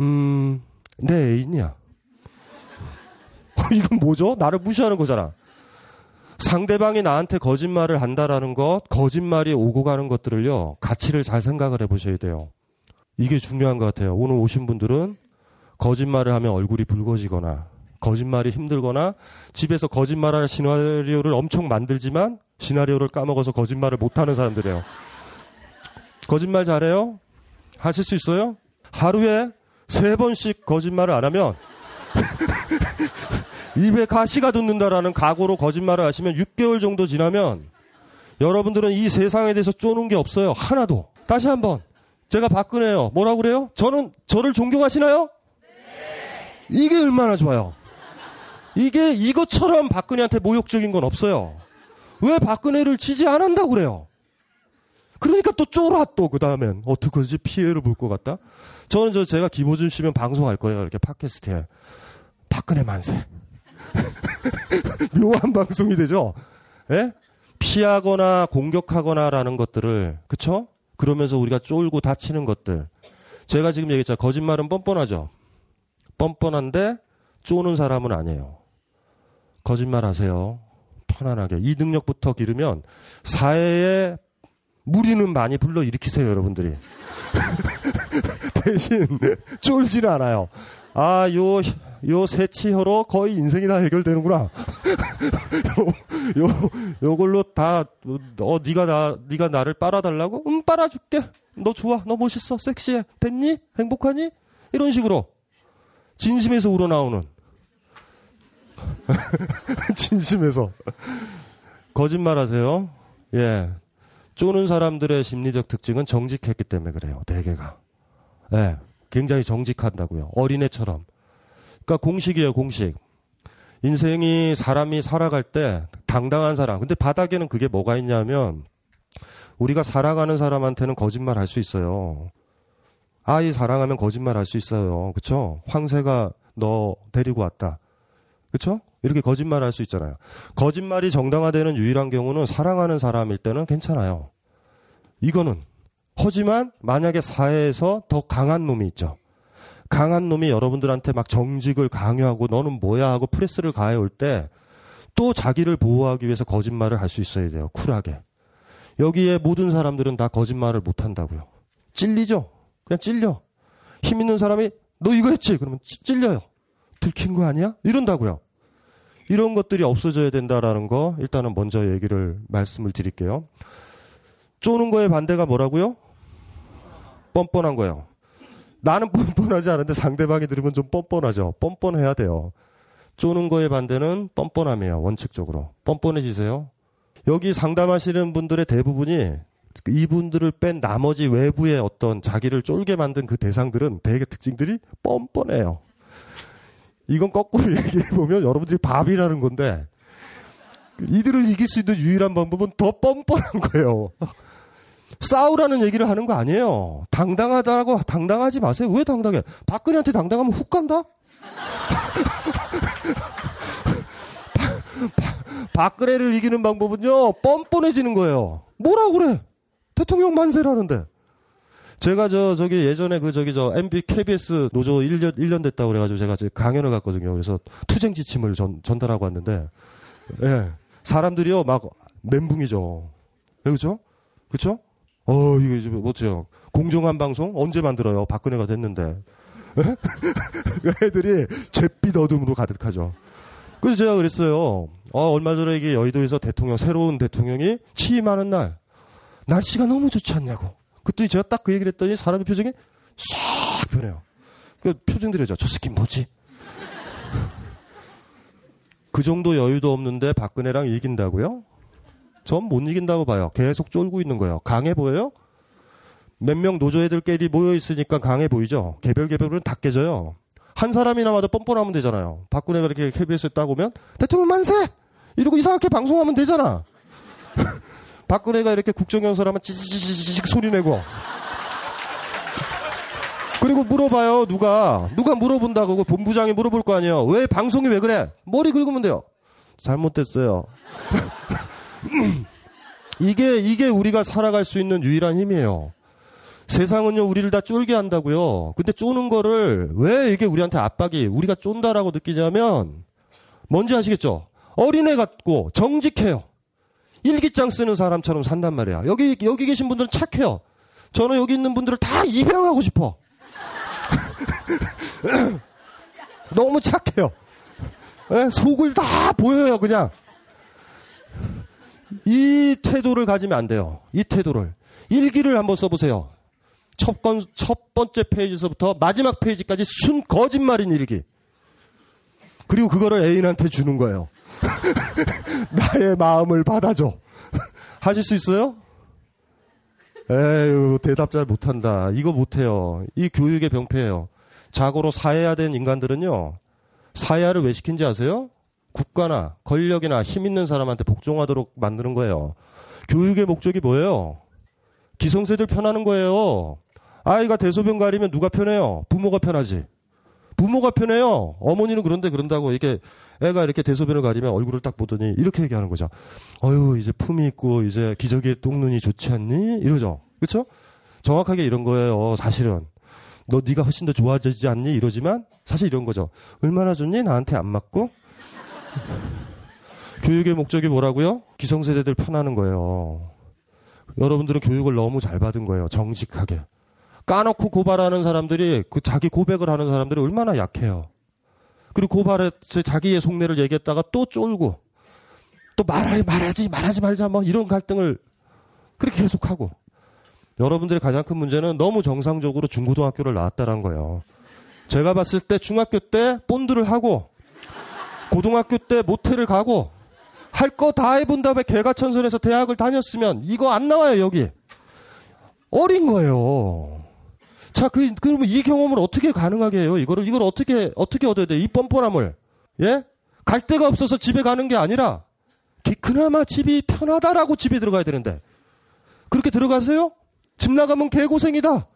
음, 내 애인이야. 이건 뭐죠? 나를 무시하는 거잖아. 상대방이 나한테 거짓말을 한다라는 것, 거짓말이 오고 가는 것들을요, 가치를 잘 생각을 해보셔야 돼요. 이게 중요한 것 같아요. 오늘 오신 분들은 거짓말을 하면 얼굴이 붉어지거나, 거짓말이 힘들거나, 집에서 거짓말하는 시나리오를 엄청 만들지만, 시나리오를 까먹어서 거짓말을 못하는 사람들이에요. 거짓말 잘해요? 하실 수 있어요? 하루에 세 번씩 거짓말을 안 하면, 입에 가시가 돋는다라는 각오로 거짓말을 하시면 6개월 정도 지나면 여러분들은 이 세상에 대해서 쪼는 게 없어요. 하나도. 다시 한번. 제가 박근혜요. 뭐라고 그래요? 저는 저를 존경하시나요? 네. 이게 얼마나 좋아요. 이게 이것처럼 박근혜한테 모욕적인 건 없어요. 왜 박근혜를 지지 안 한다고 그래요? 그러니까 또 쫄아 또 그 다음엔 어떡하지 피해를 볼 것 같다. 저는 저 제가 김호준 씨면 방송할 거예요 이렇게 팟캐스트에 박근혜 만세. 묘한 방송이 되죠. 예? 피하거나 공격하거나라는 것들을 그쵸? 그러면서 우리가 쫄고 다치는 것들. 제가 지금 얘기했잖아요. 거짓말은 뻔뻔하죠. 뻔뻔한데 쪼는 사람은 아니에요. 거짓말 하세요. 편안하게. 이 능력부터 기르면 사회에 무리는 많이 불러 일으키세요, 여러분들이. 대신 쫄지는 않아요. 아, 요, 요 세치혀로 거의 인생이 다 해결되는구나. 요, 요, 요걸로 다, 어, 니가 나, 니가 나를 빨아달라고? 응, 빨아줄게. 너 좋아. 너 멋있어. 섹시해. 됐니? 행복하니? 이런 식으로. 진심에서 우러나오는. 진심에서. 거짓말 하세요. 예. 쪼는 사람들의 심리적 특징은 정직했기 때문에 그래요. 대개가. 예. 굉장히 정직한다고요. 어린애처럼. 그러니까 공식이에요, 공식. 인생이 사람이 살아갈 때 당당한 사람. 근데 바닥에는 그게 뭐가 있냐면 우리가 사랑하는 사람한테는 거짓말 할 수 있어요. 아이 사랑하면 거짓말 할 수 있어요. 그쵸? 황새가 너 데리고 왔다. 그쵸? 이렇게 거짓말 할 수 있잖아요. 거짓말이 정당화되는 유일한 경우는 사랑하는 사람일 때는 괜찮아요. 이거는. 하지만 만약에 사회에서 더 강한 놈이 있죠. 강한 놈이 여러분들한테 막 정직을 강요하고 너는 뭐야 하고 프레스를 가해올 때 또 자기를 보호하기 위해서 거짓말을 할 수 있어야 돼요. 쿨하게. 여기에 모든 사람들은 다 거짓말을 못 한다고요. 찔리죠? 그냥 찔려. 힘 있는 사람이 너 이거 했지? 그러면 찔려요. 들킨 거 아니야? 이런다고요. 이런 것들이 없어져야 된다라는 거 일단은 먼저 얘기를 말씀을 드릴게요. 쪼는 거의 반대가 뭐라고요? 뻔뻔한 거예요. 나는 뻔뻔하지 않은데 상대방이 들으면 좀 뻔뻔하죠. 뻔뻔해야 돼요. 쪼는 거의 반대는 뻔뻔함이에요. 원칙적으로. 뻔뻔해지세요. 여기 상담하시는 분들의 대부분이 이분들을 뺀 나머지 외부의 어떤 자기를 쫄게 만든 그 대상들은 대개 특징들이 뻔뻔해요. 이건 거꾸로 얘기해 보면 여러분들이 밥이라는 건데 이들을 이길 수 있는 유일한 방법은 더 뻔뻔한 거예요. 싸우라는 얘기를 하는 거 아니에요. 당당하다고 당당하지 마세요. 왜 당당해? 박근혜한테 당당하면 훅 간다? 박근혜를 이기는 방법은요, 뻔뻔해지는 거예요. 뭐라 그래? 대통령 만세라는데. 제가 저, 저기 예전에 그 저기 저 MB KBS 노조 1년, 1년 됐다고 그래 가지고 제가 강연을 갔거든요. 그래서 투쟁 지침을 전, 전달하고 왔는데, 예. 사람들이요, 막 멘붕이죠. 예, 그죠? 그쵸? 어, 이거 이제 뭐죠? 공정한 방송 언제 만들어요? 박근혜가 됐는데. 예? 애들이 잿빛 어둠으로 가득하죠. 그래서 제가 그랬어요. 어, 얼마 전에 이게 여의도에서 대통령, 새로운 대통령이 취임하는 날, 날씨가 너무 좋지 않냐고. 그때 제가 딱 그 얘기를 했더니 사람의 표정이 싹 변해요. 그 표정들이죠. 저 새끼 뭐지? 그 정도 여유도 없는데 박근혜랑 이긴다고요? 전 못 이긴다고 봐요. 계속 쫄고 있는 거예요. 강해 보여요? 몇 명 노조 애들끼리 모여 있으니까 강해 보이죠? 개별 개별은 다 깨져요. 한 사람이나 와도 뻔뻔하면 되잖아요. 박근혜가 이렇게 KBS에 딱 오면 대통령 만세! 이러고 이상하게 방송하면 되잖아. 박근혜가 이렇게 국정연설 하면 찌찌찌찌 소리 내고. 그리고 물어봐요, 누가. 누가 물어본다고 본부장이 물어볼 거 아니에요. 왜 방송이 왜 그래? 머리 긁으면 돼요. 잘못됐어요. 이게, 이게 우리가 살아갈 수 있는 유일한 힘이에요. 세상은요, 우리를 다 쫄게 한다고요. 근데 쪼는 거를 왜 이게 우리한테 압박이, 우리가 쫀다라고 느끼냐면, 뭔지 아시겠죠? 어린애 같고 정직해요. 일기장 쓰는 사람처럼 산단 말이야. 여기, 여기 계신 분들은 착해요. 저는 여기 있는 분들을 다 입양하고 싶어. 너무 착해요. 네? 속을 다 보여요, 그냥. 이 태도를 가지면 안 돼요. 이 태도를. 일기를 한번 써보세요. 첫, 건, 첫 번째 페이지에서부터 마지막 페이지까지 순 거짓말인 일기. 그리고 그거를 애인한테 주는 거예요. 나의 마음을 받아줘. 하실 수 있어요? 에휴, 대답 잘 못한다. 이거 못해요. 이 교육의 병폐예요. 자고로 사회화된 인간들은요, 사회화를 왜 시킨지 아세요? 국가나 권력이나 힘 있는 사람한테 복종하도록 만드는 거예요. 교육의 목적이 뭐예요? 기성세대를 편하는 거예요. 아이가 대소변 가리면 누가 편해요? 부모가 편하지. 부모가 편해요. 어머니는 그런데 그런다고 이렇게 애가 이렇게 대소변을 가리면 얼굴을 딱 보더니 이렇게 얘기하는 거죠. 어유 이제 품이 있고 이제 기저귀에 똥눈이 좋지 않니? 이러죠. 그렇죠? 정확하게 이런 거예요. 사실은 너 네가 훨씬 더 좋아지지 않니? 이러지만 사실 이런 거죠. 얼마나 좋니? 나한테 안 맞고 교육의 목적이 뭐라고요? 기성세대들 편하는 거예요. 여러분들은 교육을 너무 잘 받은 거예요. 정직하게. 까놓고 고발하는 사람들이 그 자기 고백을 하는 사람들이 얼마나 약해요. 그리고 고발해서 자기의 속내를 얘기했다가 또 쫄고 또 말하, 말하지 말하지 말자 뭐 이런 갈등을 그렇게 계속하고 여러분들의 가장 큰 문제는 너무 정상적으로 중고등학교를 나왔다는 거예요. 제가 봤을 때 중학교 때 본드를 하고 고등학교 때 모텔을 가고 할 거 다 해본 다음에 개가천선에서 대학을 다녔으면 이거 안 나와요 여기 어린 거예요. 자, 그, 그러면 이 경험을 어떻게 가능하게 해요? 이거를, 이걸 어떻게, 어떻게 얻어야 돼? 이 뻔뻔함을. 예? 갈 데가 없어서 집에 가는 게 아니라, 기- 그나마 집이 편하다라고 집에 들어가야 되는데. 그렇게 들어가세요? 집 나가면 개고생이다.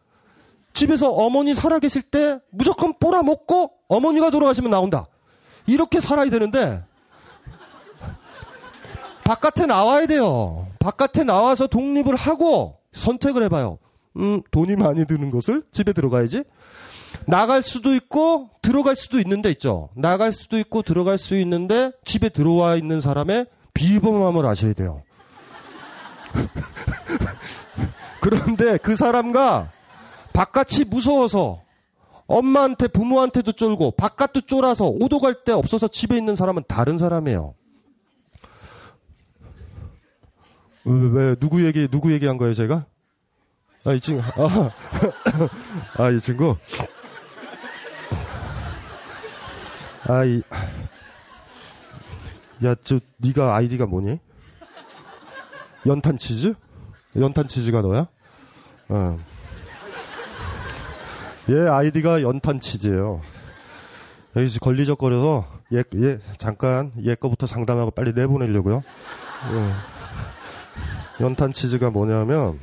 집에서 어머니 살아계실 때 무조건 빨아먹고 어머니가 돌아가시면 나온다. 이렇게 살아야 되는데, 바깥에 나와야 돼요. 바깥에 나와서 독립을 하고 선택을 해봐요. 음, 돈이 많이 드는 것을 집에 들어가야지. 나갈 수도 있고 들어갈 수도 있는데 있죠. 나갈 수도 있고 들어갈 수 있는데 집에 들어와 있는 사람의 비범함을 아셔야 돼요. 그런데 그 사람과 바깥이 무서워서 엄마한테 부모한테도 쫄고 바깥도 쫄아서 오도 갈 데 없어서 집에 있는 사람은 다른 사람이에요. 왜, 왜 누구 얘기 누구 얘기한 거예요 제가? 아 이 친구 아이 친구 아 이 야 저 네가 아이디가 뭐니? 연탄 치즈? 연탄 치즈가 너야? 어. 얘 아이디가 연탄 치즈예요. 여기서 걸리적거려서 얘, 얘 잠깐 얘 거부터 상담하고 빨리 내보내려고요. 예. 연탄 치즈가 뭐냐면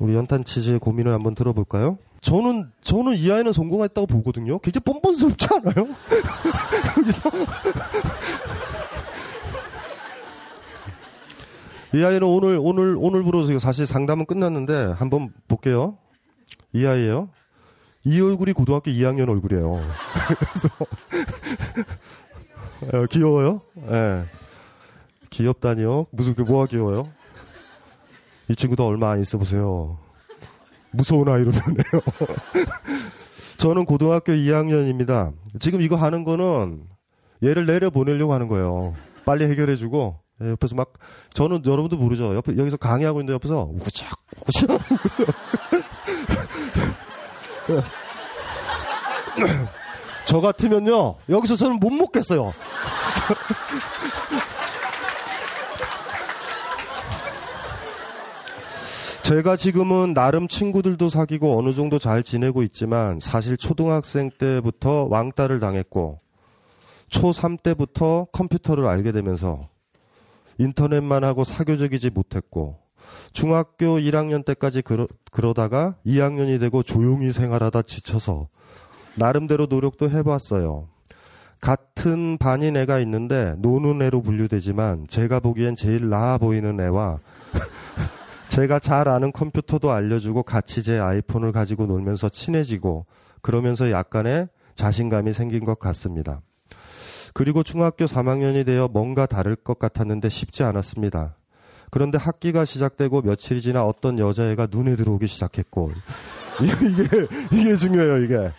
우리 연탄 치즈의 고민을 한번 들어볼까요? 저는 저는 이 아이는 성공했다고 보거든요. 굉장히 뻔뻔스럽지 않아요? 여기서 이 아이는 오늘 오늘 오늘부로 사실 상담은 끝났는데 한번 볼게요. 이 아이예요. 이 얼굴이 고등학교 2학년 얼굴이에요. 그래서 어, 귀여워요? 예. 귀엽다니요? 무슨 그 뭐가 귀여워요? 이 친구도 얼마 안 있어 보세요. 무서운 아이로 변해요. 저는 고등학교 2학년입니다. 지금 이거 하는 거는 얘를 내려 보내려고 하는 거예요. 빨리 해결해주고 예, 옆에서 막 저는 여러분도 모르죠. 옆에 여기서 강의하고 있는데 옆에서 우구작 우구작. 저 같으면요 여기서 저는 못 먹겠어요. 제가 지금은 나름 친구들도 사귀고 어느 정도 잘 지내고 있지만 사실 초등학생 때부터 왕따를 당했고 초3 때부터 컴퓨터를 알게 되면서 인터넷만 하고 사교적이지 못했고 중학교 1학년 때까지 그러, 그러다가 2학년이 되고 조용히 생활하다 지쳐서 나름대로 노력도 해봤어요. 같은 반인 애가 있는데 노는 애로 분류되지만 제가 보기엔 제일 나아 보이는 애와 제가 잘 아는 컴퓨터도 알려주고 같이 제 아이폰을 가지고 놀면서 친해지고 그러면서 약간의 자신감이 생긴 것 같습니다. 그리고 중학교 3학년이 되어 뭔가 다를 것 같았는데 쉽지 않았습니다. 그런데 학기가 시작되고 며칠이 지나 어떤 여자애가 눈에 들어오기 시작했고 이게 이게 중요해요 이게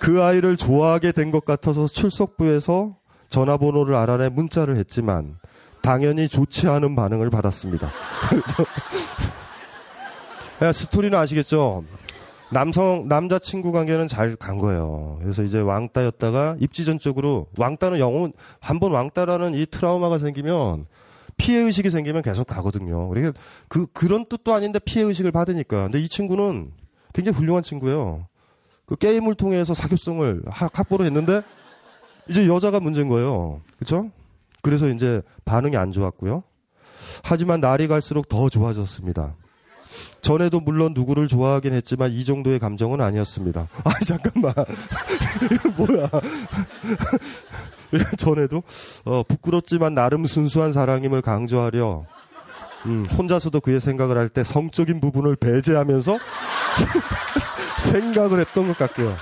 그 아이를 좋아하게 된 것 같아서 출석부에서 전화번호를 알아내 문자를 했지만 당연히 좋지 않은 반응을 받았습니다. 그래서 야, 스토리는 아시겠죠? 남성 남자 친구 관계는 잘 간 거예요. 그래서 이제 왕따였다가 입지전적으로 왕따는 영혼 한 번 왕따라는 이 트라우마가 생기면 피해 의식이 생기면 계속 가거든요. 그러니까 그 그런 뜻도 아닌데 피해 의식을 받으니까. 근데 이 친구는 굉장히 훌륭한 친구예요. 그 게임을 통해서 사교성을 학- 확보를 했는데 이제 여자가 문제인 거예요. 그렇죠? 그래서 이제 반응이 안 좋았고요. 하지만 날이 갈수록 더 좋아졌습니다. 전에도 물론 누구를 좋아하긴 했지만 이 정도의 감정은 아니었습니다. 아 잠깐만 이거 뭐야? 전에도 어, 부끄럽지만 나름 순수한 사랑임을 강조하려 음, 혼자서도 그의 생각을 할 때 성적인 부분을 배제하면서 생각을 했던 것 같고요.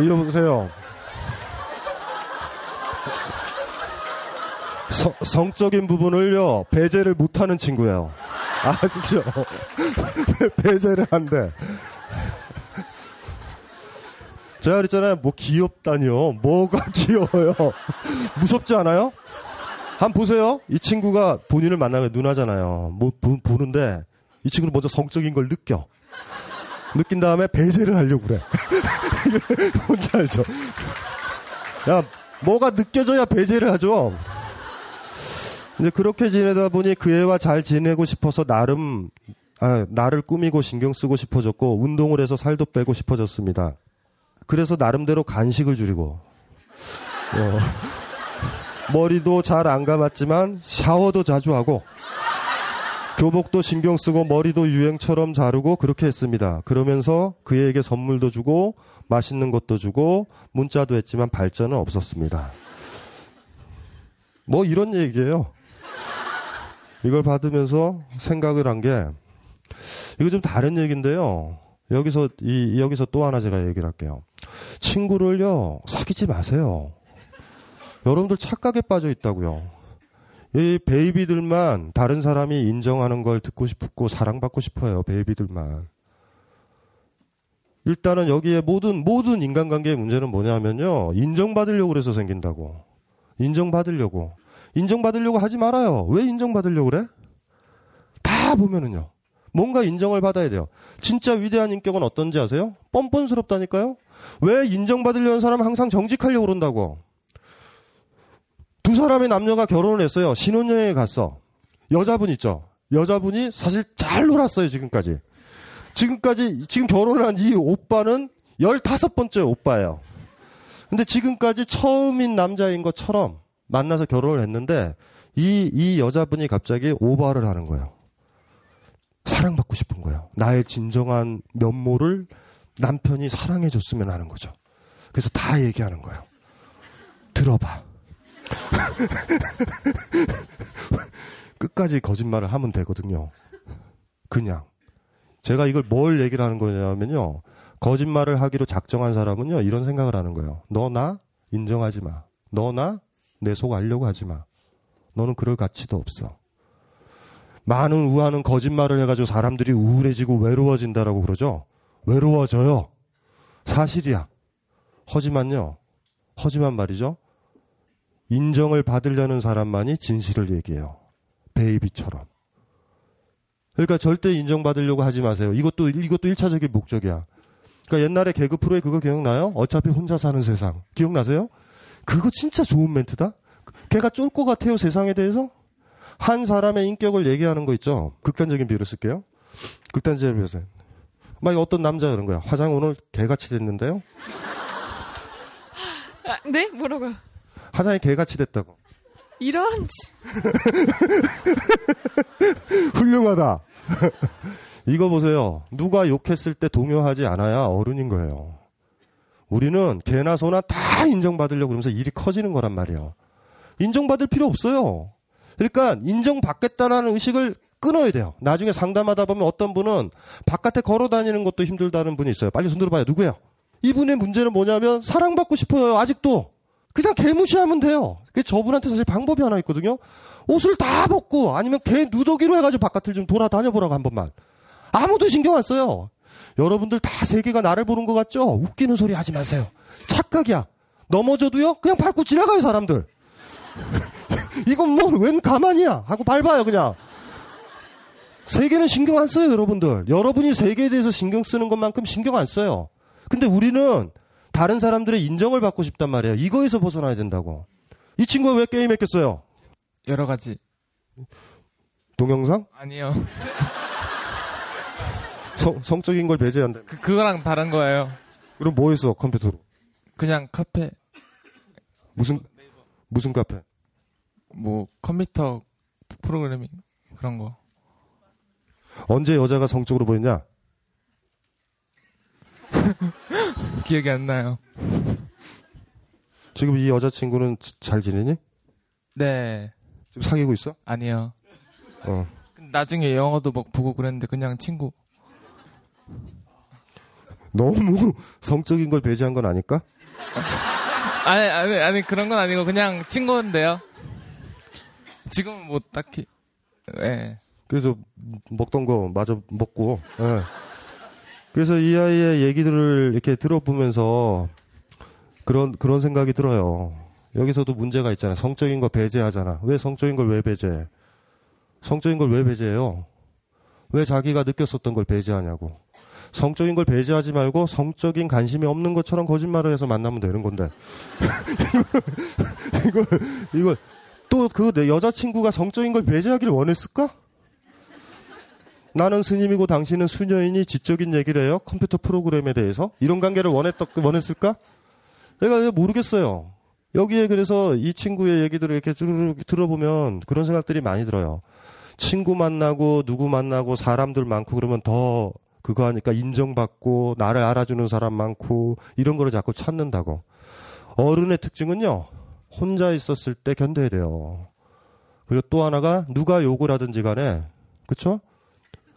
이거 보세요. 서, 성적인 부분을요 배제를 못하는 친구예요. 아시죠? 배제를 한대. 제가 그랬잖아요. 뭐 귀엽다니요. 뭐가 귀여워요? 무섭지 않아요? 한번 보세요. 이 친구가 본인을 만나게 누나잖아요. 뭐 보, 보는데 이 친구는 먼저 성적인 걸 느껴. 느낀 다음에 배제를 하려고 그래. 뭔지 알죠? 야, 뭐가 느껴져야 배제를 하죠. 이제 그렇게 지내다 보니 그 애와 잘 지내고 싶어서 나름 아, 나를 꾸미고 신경 쓰고 싶어졌고 운동을 해서 살도 빼고 싶어졌습니다. 그래서 나름대로 간식을 줄이고 어, 머리도 잘 안 감았지만 샤워도 자주 하고 교복도 신경 쓰고 머리도 유행처럼 자르고 그렇게 했습니다. 그러면서 그에게 선물도 주고 맛있는 것도 주고 문자도 했지만 발전은 없었습니다. 뭐 이런 얘기예요. 이걸 받으면서 생각을 한 게 이거 좀 다른 얘기인데요. 여기서 이 여기서 또 하나 제가 얘기를 할게요. 친구를요 사귀지 마세요. 여러분들 착각에 빠져 있다고요. 이 베이비들만 다른 사람이 인정하는 걸 듣고 싶고 사랑받고 싶어요. 베이비들만. 일단은 여기에 모든 모든 인간관계의 문제는 뭐냐면요. 인정받으려고 그래서 생긴다고. 인정받으려고. 인정받으려고 하지 말아요. 왜 인정받으려고 그래? 다 보면은요. 뭔가 인정을 받아야 돼요. 진짜 위대한 인격은 어떤지 아세요? 뻔뻔스럽다니까요? 왜 인정받으려는 사람은 항상 정직하려고 그런다고. 두 사람의 남녀가 결혼을 했어요. 신혼여행에 갔어. 여자분 있죠? 여자분이 사실 잘 놀았어요, 지금까지. 지금까지, 지금 결혼한 이 오빠는 15번째 오빠예요. 근데 지금까지 처음인 남자인 것처럼 만나서 결혼을 했는데 이, 이 여자분이 갑자기 오바를 하는 거예요. 사랑받고 싶은 거예요. 나의 진정한 면모를 남편이 사랑해줬으면 하는 거죠. 그래서 다 얘기하는 거예요. 들어봐. 끝까지 거짓말을 하면 되거든요. 그냥. 제가 이걸 뭘 얘기를 하는 거냐면요. 거짓말을 하기로 작정한 사람은요, 이런 생각을 하는 거예요. 너 나 인정하지 마. 너 나 내 속 알려고 하지 마. 너는 그럴 가치도 없어. 많은 우하는 거짓말을 해가지고 사람들이 우울해지고 외로워진다라고 그러죠. 외로워져요. 사실이야. 하지만요. 하지만 말이죠. 인정을 받으려는 사람만이 진실을 얘기해요. 베이비처럼. 그러니까 절대 인정받으려고 하지 마세요. 이것도, 이것도 1차적인 목적이야. 그러니까 옛날에 개그 프로에 그거 기억나요? 어차피 혼자 사는 세상. 기억나세요? 그거 진짜 좋은 멘트다? 걔가 쫄 것 같아요, 세상에 대해서? 한 사람의 인격을 얘기하는 거 있죠? 극단적인 비유를 쓸게요. 극단적인 비유를 써요. 막 어떤 남자가 그런 거야. 화장 오늘 개같이 됐는데요? 아, 네? 뭐라고요? 화장이 개같이 됐다고. 이런 훌륭하다. 이거 보세요. 누가 욕했을 때 동요하지 않아야 어른인 거예요. 우리는 개나 소나 다 인정받으려고 그러면서 일이 커지는 거란 말이에요. 인정받을 필요 없어요. 그러니까 인정받겠다라는 의식을 끊어야 돼요. 나중에 상담하다 보면 어떤 분은 바깥에 걸어 다니는 것도 힘들다는 분이 있어요. 빨리 손 들어봐요. 누구예요? 이분의 문제는 뭐냐면 사랑받고 싶어요. 아직도. 그냥 개무시하면 돼요. 그 저분한테 사실 방법이 하나 있거든요. 옷을 다 벗고 아니면 개 누더기로 해가지고 바깥을 좀 돌아다녀 보라고 한 번만. 아무도 신경 안 써요. 여러분들 다 세계가 나를 보는 것 같죠? 웃기는 소리 하지 마세요. 착각이야. 넘어져도요? 그냥 밟고 지나가요, 사람들. 이건 뭐, 웬 가만이야? 하고 밟아요, 그냥. 세계는 신경 안 써요, 여러분들. 여러분이 세계에 대해서 신경 쓰는 것만큼 신경 안 써요. 근데 우리는 다른 사람들의 인정을 받고 싶단 말이에요. 이거에서 벗어나야 된다고. 이 친구가 왜 게임 했겠어요? 여러 가지. 동영상? 아니요. 성, 성적인 걸 배제한다. 그, 그거랑 다른 거예요. 그럼 뭐 했어, 컴퓨터로? 그냥 카페. 무슨 무슨 카페? 뭐 컴퓨터 프로그래밍 그런 거. 언제 여자가 성적으로 보였냐? 기억이 안 나요. 지금 이 여자친구는 지- 잘 지내니? 네. 지금 사귀고 있어? 아니요. 어. 나중에 영어도 막 보고 그랬는데 그냥 친구. 너무 성적인 걸 배제한 건 아닐까? 아니 아니 아니 그런 건 아니고 그냥 친구인데요. 지금은 뭐 딱히. 예. 그래서 먹던 거 마저 먹고. 예. 그래서 이 아이의 얘기들을 이렇게 들어보면서 그런 그런 생각이 들어요. 여기서도 문제가 있잖아요. 성적인 거 배제하잖아. 왜 성적인 걸 왜 배제해? 성적인 걸 왜 배제해요? 왜 자기가 느꼈었던 걸 배제하냐고. 성적인 걸 배제하지 말고 성적인 관심이 없는 것처럼 거짓말을 해서 만나면 되는 건데. 이걸, 이걸, 이걸, 또 그 내 여자친구가 성적인 걸 배제하길 원했을까? 나는 스님이고 당신은 수녀이니 지적인 얘기를 해요. 컴퓨터 프로그램에 대해서. 이런 관계를 원했던, 원했을까? 내가 모르겠어요. 여기에 그래서 이 친구의 얘기들을 이렇게 쭈르르 들어보면 그런 생각들이 많이 들어요. 친구 만나고 누구 만나고 사람들 많고 그러면 더 그거 하니까 인정받고 나를 알아주는 사람 많고 이런 거를 자꾸 찾는다고. 어른의 특징은요. 혼자 있었을 때 견뎌야 돼요. 그리고 또 하나가 누가 욕을 하든지 간에 그쵸?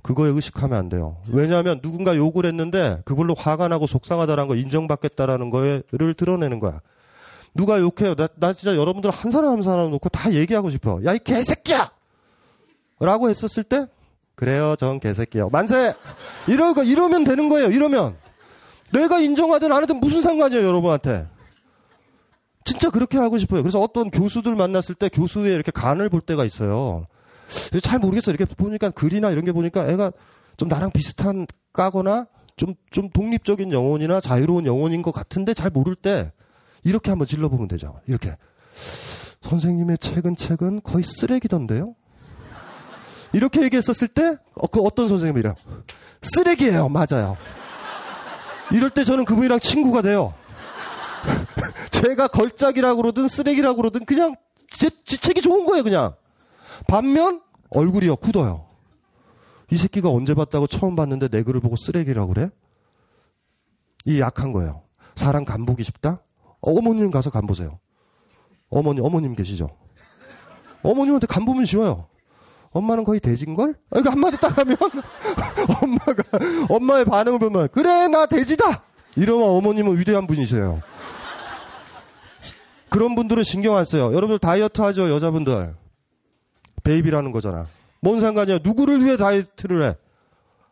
그거에 의식하면 안 돼요. 왜냐하면 누군가 욕을 했는데 그걸로 화가 나고 속상하다라는 거 인정받겠다라는 거를 드러내는 거야. 누가 욕해요. 나, 나 진짜 여러분들 한 사람 한 사람 놓고 다 얘기하고 싶어. 야, 이 개새끼야! 라고 했었을 때, 그래요, 전 개새끼요. 만세! 이러고, 이러면 되는 거예요, 이러면. 내가 인정하든 안 하든 무슨 상관이에요, 여러분한테. 진짜 그렇게 하고 싶어요. 그래서 어떤 교수들 만났을 때 교수의 이렇게 간을 볼 때가 있어요. 잘 모르겠어요. 이렇게 보니까 글이나 이런 게 보니까 애가 좀 나랑 비슷한 까거나 좀, 좀 독립적인 영혼이나 자유로운 영혼인 것 같은데 잘 모를 때 이렇게 한번 질러보면 되죠. 이렇게. 선생님의 책은 책은 거의 쓰레기던데요? 이렇게 얘기했었을 때, 어, 그 어떤 선생님이랑 쓰레기예요. 맞아요. 이럴 때 저는 그분이랑 친구가 돼요. 제가 걸작이라고 그러든 쓰레기라고 그러든 그냥 제, 지 책이 좋은 거예요, 그냥. 반면 얼굴이요, 굳어요. 이 새끼가 언제 봤다고 처음 봤는데 내 글을 보고 쓰레기라고 그래? 이 약한 거예요. 사람 간 보기 싶다? 어머님 가서 간 보세요. 어머니, 어머님 계시죠? 어머님한테 간 보면 쉬워요. 엄마는 거의? 아, 이거 한마디 딱 하면, 엄마가, 엄마의 반응을 보면, 그래, 나 돼지다! 이러면 어머님은 위대한 분이세요. 그런 분들은 신경 안 써요. 여러분들 다이어트 하죠, 여자분들. 베이비라는 거잖아. 뭔 상관이야. 누구를 위해 다이어트를 해?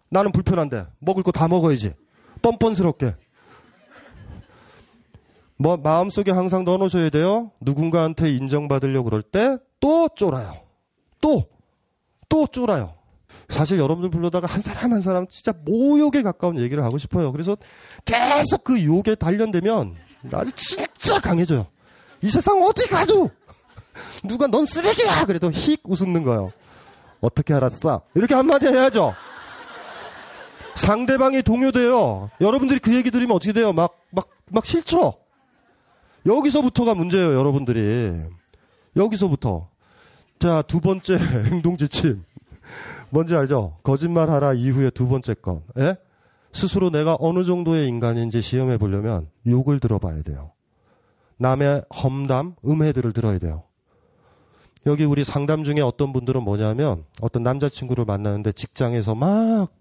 나는 불편한데. 먹을 거 다 먹어야지. 뻔뻔스럽게. 뭐, 마음속에 항상 넣어놓으셔야 돼요. 누군가한테 인정받으려고 그럴 때 또 쫄아요. 또, 또 쫄아요. 사실 여러분들 불러다가 한 사람 한 사람 진짜 모욕에 가까운 얘기를 하고 싶어요. 그래서 계속 그 욕에 단련되면 아주 진짜 강해져요. 이 세상 어디 가도 누가 넌 쓰레기야! 그래도 힉 웃는 거예요. 어떻게 알았어? 이렇게 한마디 해야죠. 상대방이 동요돼요. 여러분들이 그 얘기 들으면 어떻게 돼요? 막, 막, 막 싫죠? 여기서부터가 문제예요, 여러분들이. 여기서부터. 자, 두 번째 행동 지침. 뭔지 알죠? 거짓말 하라 이후에 두 번째 것. 예? 스스로 내가 어느 정도의 인간인지 시험해 보려면 욕을 들어봐야 돼요. 남의 험담, 음해들을 들어야 돼요. 여기 우리 상담 중에 어떤 분들은 뭐냐면 어떤 남자친구를 만나는데 직장에서 막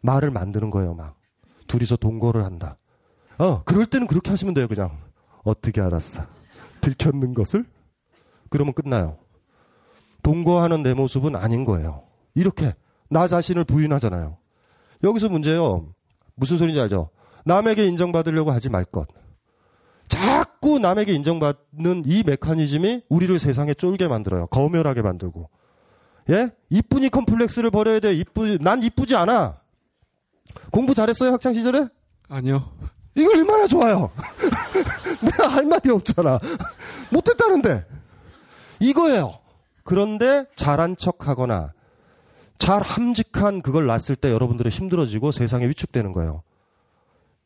말을 만드는 거예요, 막. 둘이서 동거를 한다. 어, 그럴 때는 그렇게 하시면 돼요, 그냥. 어떻게 알았어? 들켰는 것을? 그러면 끝나요. 동거하는 내 모습은 아닌 거예요. 이렇게 나 자신을 부인하잖아요. 여기서 문제요. 무슨 소리인지 알죠? 남에게 인정받으려고 하지 말 것. 자꾸 남에게 인정받는 이 메커니즘이 우리를 세상에 쫄게 만들어요. 거멸하게 만들고. 예? 이쁘니 컴플렉스를 버려야 돼. 이쁘, 난 이쁘지 않아. 공부 잘했어요, 학창 시절에? 아니요. 이거 얼마나 좋아요. 내가 할 말이 없잖아. 못했다는데. 이거예요. 그런데 잘한 척 하거나 잘 함직한 그걸 놨을 때 여러분들은 힘들어지고 세상에 위축되는 거예요.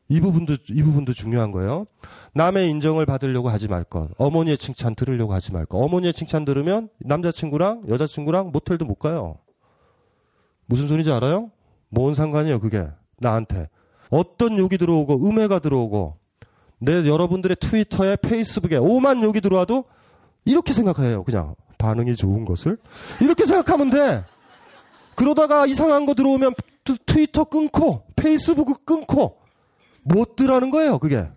이 부분도 이 부분도 중요한 거예요. 남의 인정을 받으려고 하지 말 것. 어머니의 칭찬 들으려고 하지 말 것. 어머니의 칭찬 들으면 남자친구랑 여자친구랑 모텔도 못 가요. 무슨 소리인지 알아요? 뭔 상관이에요, 그게. 나한테. 어떤 욕이 들어오고 음해가 들어오고 내 여러분들의 트위터에 페이스북에 오만 욕이 들어와도 이렇게 생각해요. 그냥 반응이 좋은 것을 이렇게 생각하면 돼. 그러다가 이상한 거 들어오면 트, 트위터 끊고 페이스북 끊고 못 들하는 거예요. 그게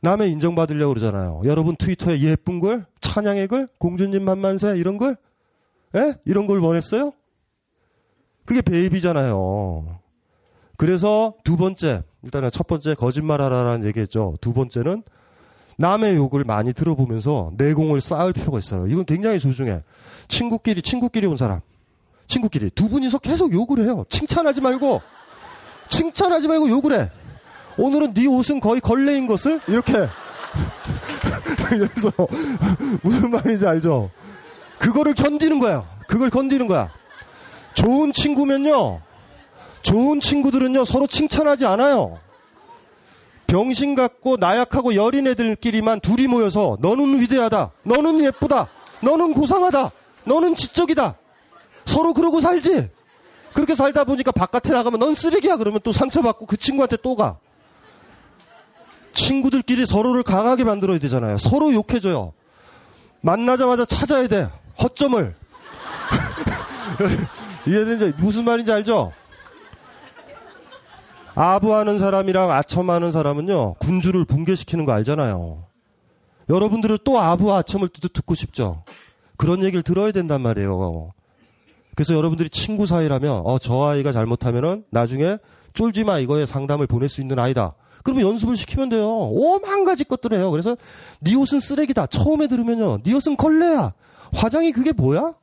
남의 인정받으려고 그러잖아요. 여러분 트위터에 예쁜 글, 찬양의 글, 공주님 만만세 이런 걸, 예? 이런 걸 원했어요? 그게 베이비잖아요. 그래서 두 번째, 일단은 첫 번째 거짓말하라라는 얘기했죠. 두 번째는 남의 욕을 많이 들어보면서 내공을 쌓을 필요가 있어요. 이건 굉장히 소중해. 친구끼리 친구끼리 온 사람, 친구끼리 두 분이서 계속 욕을 해요. 칭찬하지 말고 칭찬하지 말고 욕을 해. 오늘은 네 옷은 거의 걸레인 것을 이렇게 그래서 무슨 말인지 알죠? 그거를 견디는 거야. 그걸 견디는 거야. 좋은 친구면요. 좋은 친구들은요, 서로 칭찬하지 않아요. 병신 같고 나약하고 여린 애들끼리만 둘이 모여서 너는 위대하다. 너는 예쁘다. 너는 고상하다. 너는 지적이다. 서로 그러고 살지. 그렇게 살다 보니까 바깥에 나가면 넌 쓰레기야 그러면 또 상처받고 그 친구한테 또 가. 친구들끼리 서로를 강하게 만들어야 되잖아요. 서로 욕해줘요. 만나자마자 찾아야 돼. 허점을. 이해되는지 무슨 말인지 알죠? 아부하는 사람이랑 아첨하는 사람은요 군주를 붕괴시키는 거 알잖아요. 여러분들은 또 아부와 아첨을 또 듣고 싶죠. 그런 얘기를 들어야 된단 말이에요. 그래서 여러분들이 친구 사이라면 어 저 아이가 잘못하면은 나중에 쫄지 마 이거에 상담을 보낼 수 있는 아이다. 그러면 연습을 시키면 돼요. 오만 가지 것들 해요. 그래서 네 옷은 쓰레기다. 처음에 들으면요. 네 옷은 걸레야. 화장이 그게 뭐야?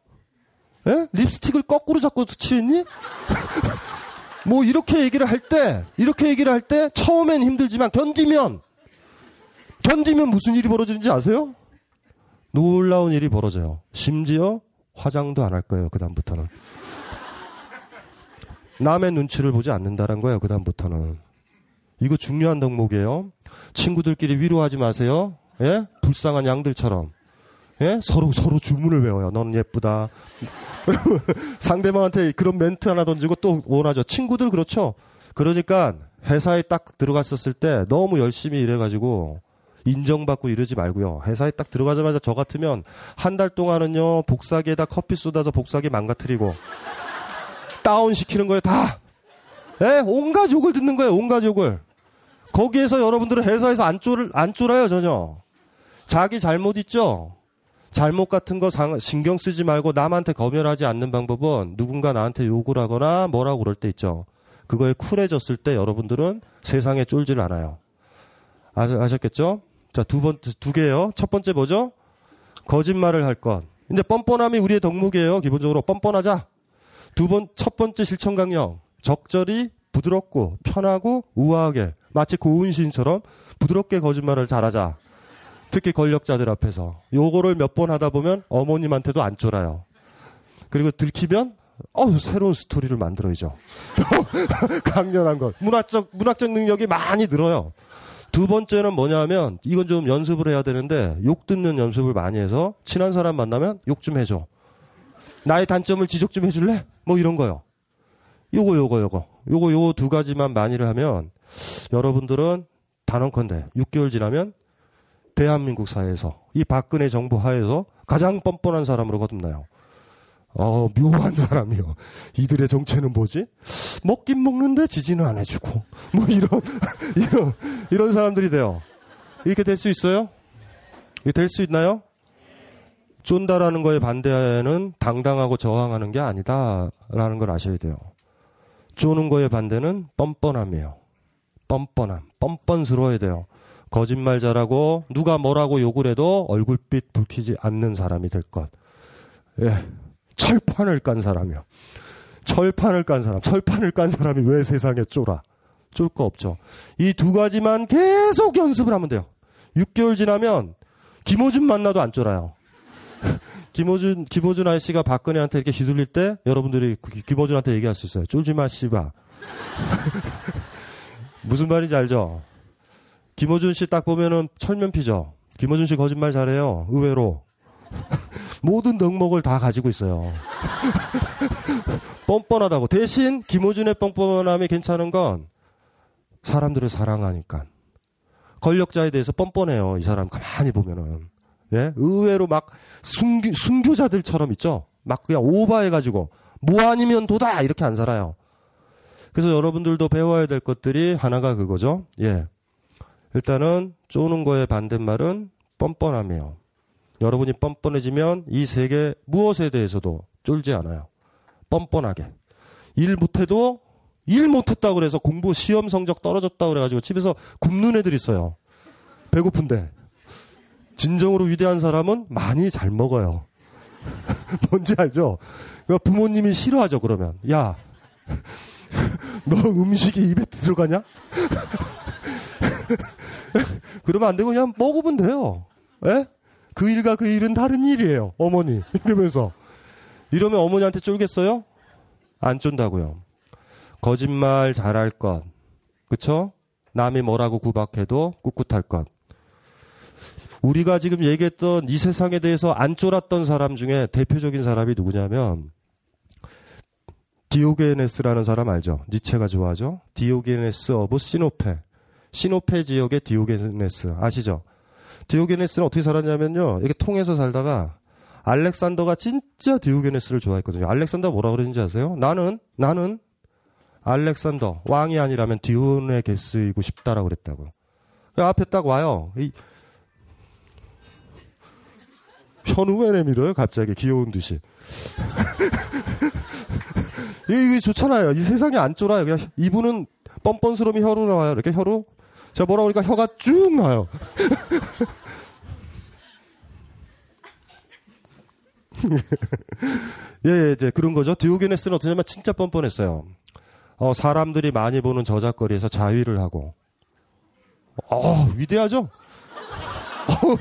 에? 립스틱을 거꾸로 잡고 칠했니? 뭐 이렇게 얘기를 할 때, 이렇게 얘기를 할 때 처음엔 힘들지만 견디면 견디면 무슨 일이 벌어지는지 아세요? 놀라운 일이 벌어져요. 심지어 화장도 안 할 거예요. 그 다음부터는. 남의 눈치를 보지 않는다는 거예요. 그 다음부터는. 이거 중요한 덕목이에요. 친구들끼리 위로하지 마세요. 예? 불쌍한 양들처럼. 예? 서로 서로 주문을 외워요. 너는 예쁘다. 상대방한테 그런 멘트 하나 던지고 또 원하죠. 친구들 그렇죠. 그러니까 회사에 딱 들어갔었을 때 너무 열심히 일해가지고 인정받고 이러지 말고요. 회사에 딱 들어가자마자 저 같으면 한 달 동안은요 복사기에다 커피 쏟아서 복사기 망가뜨리고 다운 시키는 거예요 다. 예, 온갖 욕을 듣는 거예요. 온갖 욕을. 거기에서 여러분들은 회사에서 안 쫄, 안 쫄아요 전혀. 자기 잘못 있죠. 잘못 같은 거 상, 신경 쓰지 말고 남한테 검열하지 않는 방법은 누군가 나한테 욕을 하거나 뭐라고 그럴 때 있죠. 그거에 쿨해졌을 때 여러분들은 세상에 쫄질 않아요. 아, 아셨겠죠? 자, 두 번, 두 개요. 첫 번째 뭐죠? 거짓말을 할 것. 이제 뻔뻔함이 우리의 덕목이에요. 기본적으로 뻔뻔하자. 두 번, 첫 번째 실천 강령. 적절히 부드럽고 편하고 우아하게 마치 고운 시인처럼 부드럽게 거짓말을 잘하자. 특히 권력자들 앞에서. 요거를 몇 번 하다 보면 어머님한테도 안 쫄아요. 그리고 들키면 어 새로운 스토리를 만들어야죠. 강렬한 걸. 문화적 문학적 능력이 많이 늘어요. 두 번째는 뭐냐면 이건 좀 연습을 해야 되는데 욕 듣는 연습을 많이 해서 친한 사람 만나면 욕 좀 해줘. 나의 단점을 지적 좀 해줄래? 뭐 이런 거요. 요거 요거 요거 요거 요거 두 가지만 많이를 하면 여러분들은 단언컨대 6개월 지나면 대한민국 사회에서 이 박근혜 정부 하에서 가장 뻔뻔한 사람으로 거듭나요. 어, 묘한 사람이요. 이들의 정체는 뭐지? 먹긴 먹는데 지지는 안 해주고. 뭐 이런, 이런, 이런 사람들이 돼요. 이렇게 될 수 있어요? 이게 될 수 있나요? 쫀다라는 거에 반대는 당당하고 저항하는 게 아니다라는 걸 아셔야 돼요. 쪼는 거에 반대는 뻔뻔함이에요. 뻔뻔함. 뻔뻔스러워야 돼요. 거짓말 잘하고 누가 뭐라고 욕을 해도 얼굴빛 붉히지 않는 사람이 될 것. 예. 철판을 깐 사람이요. 철판을 깐 사람. 철판을 깐 사람이 왜 세상에 쫄아? 쫄 거 없죠. 이 두 가지만 계속 연습을 하면 돼요. 6개월 지나면 김호준 만나도 안 쫄아요. 김호준, 김호준 아저씨가 박근혜한테 이렇게 휘둘릴 때 여러분들이 김호준한테 얘기할 수 있어요. 쫄지 마, 씨바. 무슨 말인지 알죠? 김호준 씨 딱 보면은 철면피죠. 김호준 씨 거짓말 잘해요. 의외로. 모든 덕목을 다 가지고 있어요. 뻔뻔하다고. 대신 김호준의 뻔뻔함이 괜찮은 건 사람들을 사랑하니까. 권력자에 대해서 뻔뻔해요. 이 사람 가만히 보면은. 예? 의외로 막 순교, 순교자들처럼 있죠? 막 그냥 오버해가지고 뭐 아니면 도다! 이렇게 안 살아요. 그래서 여러분들도 배워야 될 것들이 하나가 그거죠. 예. 일단은 쪼는 거의 반대말은 뻔뻔함이에요. 여러분이 뻔뻔해지면 이 세계 무엇에 대해서도 쫄지 않아요. 뻔뻔하게. 일 못해도 일 못했다고 그래서 공부 시험 성적 떨어졌다고 그래가지고 집에서 굶는 애들 있어요. 배고픈데. 진정으로 위대한 사람은 많이 잘 먹어요. 뭔지 알죠? 그러니까 부모님이 싫어하죠, 그러면. 야, 너 음식이 입에 들어가냐? 그러면 안 되고 그냥 먹으면 돼요. 예? 그 일과 그 일은 다른 일이에요. 어머니. 이러면서. 이러면 어머니한테 쫄겠어요? 안 쫀다고요. 거짓말 잘할 것. 그쵸? 남이 뭐라고 구박해도 꿋꿋할 것. 우리가 지금 얘기했던 이 세상에 대해서 안 쫄았던 사람 중에 대표적인 사람이 누구냐면 디오게네스라는 사람 알죠? 니체가 좋아하죠? Diogenes of Sinope. 시노페 지역의 디오게네스 아시죠? 디오게네스는 어떻게 살았냐면요. 이렇게 통에서 살다가 알렉산더가 진짜 디오게네스를 좋아했거든요. 알렉산더 뭐라 그러는지 아세요? 나는 나는 알렉산더 왕이 아니라면 디오게네스이고 싶다라고 그랬다고요. 그 앞에 딱 와요. 이, 현우 왜 내밀어요? 갑자기 귀여운 듯이. 이게 좋잖아요. 이 세상에 안 쫄아요. 그냥 이분은 뻔뻔스러움이 혀로 나와요. 이렇게 혀로. 제가 뭐라 그러니까 혀가 쭉 나와요. 예, 예, 이제 그런 거죠. 디오게네스는 어떠냐면 진짜 뻔뻔했어요. 어, 사람들이 많이 보는 저작거리에서 자위를 하고. 어, 위대하죠? 어,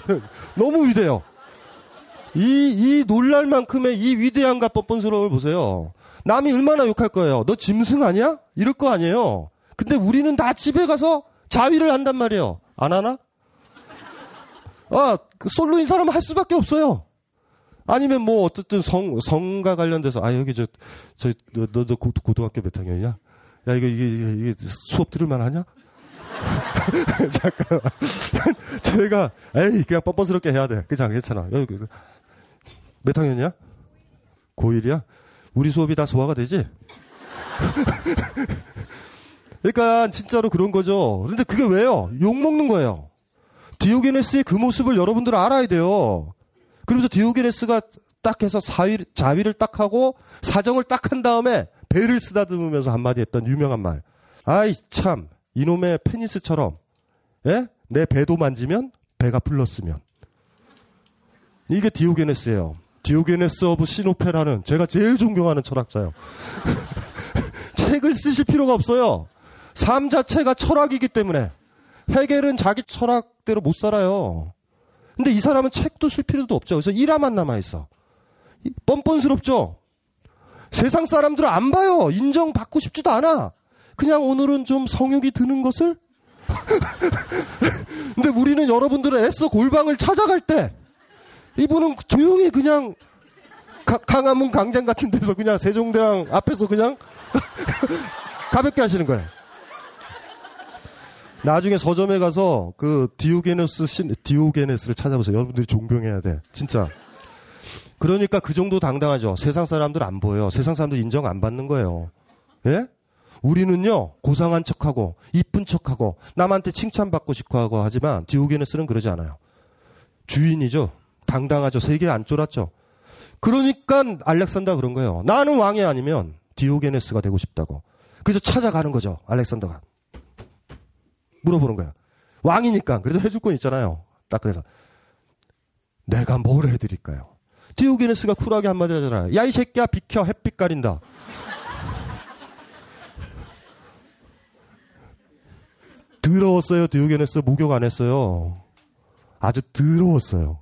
너무 위대해요. 이, 이 놀랄 만큼의 이 위대함과 뻔뻔스러움을 보세요. 남이 얼마나 욕할 거예요. 너 짐승 아니야? 이럴 거 아니에요. 근데 우리는 다 집에 가서 자위를 한단 말이에요. 안 하나? 아, 그 솔로인 사람은 할 수밖에 없어요. 아니면 뭐 어쨌든 성 성과 관련돼서 아 여기 저저 너너 고등학교 몇 학년이냐? 야 이거 이게 이게, 이게 수업 들을 만 하냐? 잠깐 제가 에이 그냥 뻔뻔스럽게 해야 돼. 그냥 괜찮아. 여기 몇 학년이야? 고1이야? 우리 수업이 다 소화가 되지? 그러니까 진짜로 그런 거죠. 그런데 그게 왜요? 욕 먹는 거예요. 디오게네스의 그 모습을 여러분들 알아야 돼요. 그러면서 디오게네스가 딱 해서 사위, 자위를 딱 하고 사정을 딱 한 다음에 배를 쓰다듬으면서 한마디 했던 유명한 말. 아이 참 이놈의 페니스처럼 예? 내 배도 만지면 배가 불렀으면 이게 디오게네스예요. Diogenes of Sinope라는 제가 제일 존경하는 철학자요. 책을 쓰실 필요가 없어요. 삶 자체가 철학이기 때문에 헤겔은 자기 철학대로 못 살아요. 근데 이 사람은 책도 쓸 필요도 없죠. 그래서 일화만 남아있어. 뻔뻔스럽죠? 세상 사람들은 안 봐요. 인정받고 싶지도 않아. 그냥 오늘은 좀 성욕이 드는 것을? 근데 우리는 여러분들은 애써 골방을 찾아갈 때 이분은 조용히 그냥 가, 강화문 강장 같은 데서 그냥 세종대왕 앞에서 그냥 가볍게 하시는 거예요. 나중에 서점에 가서 그 디오게네스 신, 디오게네스를 찾아보세요. 여러분들이 존경해야 돼. 진짜. 그러니까 그 정도 당당하죠. 세상 사람들 안 보여요. 세상 사람들 인정 안 받는 거예요. 예? 우리는요, 고상한 척하고, 이쁜 척하고, 남한테 칭찬받고 싶어 하고 하지만, 디오게네스는 그러지 않아요. 주인이죠. 당당하죠. 세계 안 쫄았죠. 그러니까 알렉산더 그런 거예요. 나는 왕이 아니면 디오게네스가 되고 싶다고. 그래서 찾아가는 거죠. 알렉산더가. 물어보는 거야. 왕이니까 그래도 해줄 건 있잖아요. 딱 그래서 내가 뭘 해드릴까요? 디오게네스가 쿨하게 한마디 하잖아요. 야 이 새끼야 비켜 햇빛 가린다. 더러웠어요. 디오게네스 목욕 안 했어요. 아주 더러웠어요.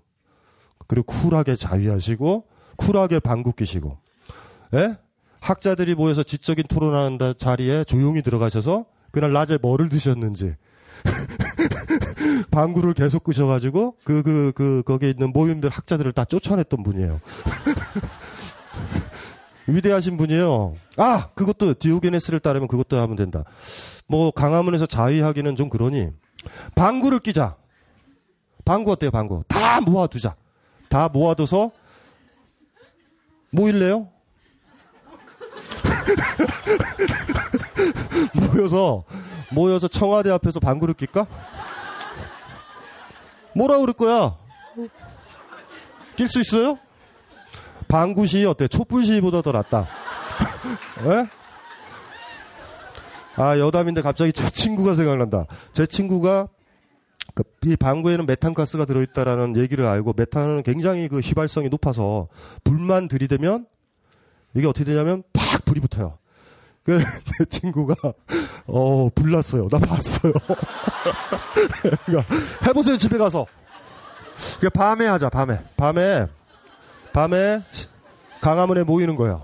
그리고 쿨하게 자위하시고 쿨하게 방귀 끼시고 예? 학자들이 모여서 지적인 토론하는 자리에 조용히 들어가셔서 그날 낮에 뭐를 드셨는지. 방구를 계속 끄셔가지고 그 그 그 거기에 있는 모임들 학자들을 다 쫓아냈던 분이에요. 위대하신 분이에요. 아 그것도 디오게네스를 따르면 그것도 하면 된다. 뭐 강화문에서 자위하기는 좀 그러니 방구를 끼자. 방구 어때요 방구? 다 모아두자. 다 모아둬서 모일래요? 모여서 모여서 청와대 앞에서 방구를 낄까? 뭐라 그럴 거야? 낄 수 있어요? 방구시 어때? 촛불시보다 더 낫다. 예? 아 여담인데 갑자기 제 친구가 생각난다. 제 친구가 그, 이 방구에는 메탄가스가 들어있다라는 얘기를 알고 메탄은 굉장히 그 휘발성이 높아서 불만 들이대면 이게 어떻게 되냐면 팍 불이 붙어요. 그 내 친구가 어 불났어요. 나 봤어요. 그러니까 해보세요 집에 가서. 그 밤에 하자 밤에 밤에 밤에 강화문에 모이는 거예요.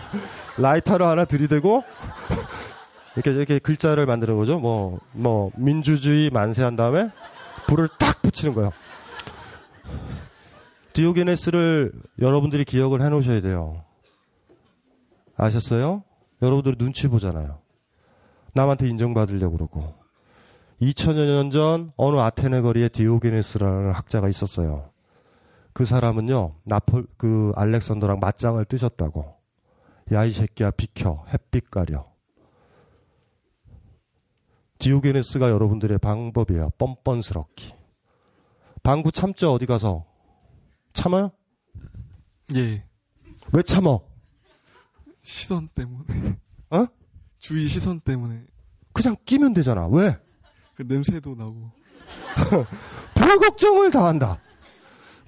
라이터를 하나 들이대고 이렇게 이렇게 글자를 만드는 거죠. 뭐 뭐 민주주의 만세한 다음에 불을 딱 붙이는 거예요. 디오게네스를 여러분들이 기억을 해 놓으셔야 돼요. 아셨어요? 여러분들이 눈치 보잖아요. 남한테 인정받으려고 그러고. 2000여 년 전 어느 아테네 거리에 디오게네스라는 학자가 있었어요. 그 사람은요, 나폴, 그 알렉산더랑 맞짱을 뜨셨다고. 야, 이 새끼야, 비켜. 햇빛 가려. 디오게네스가 여러분들의 방법이에요. 뻔뻔스럽기. 방구 참죠, 어디 가서. 참아요? 예. 왜 참어? 시선 때문에. 어? 주위 시선 때문에. 그냥 끼면 되잖아. 왜? 그 냄새도 나고. 별 걱정을 다 한다.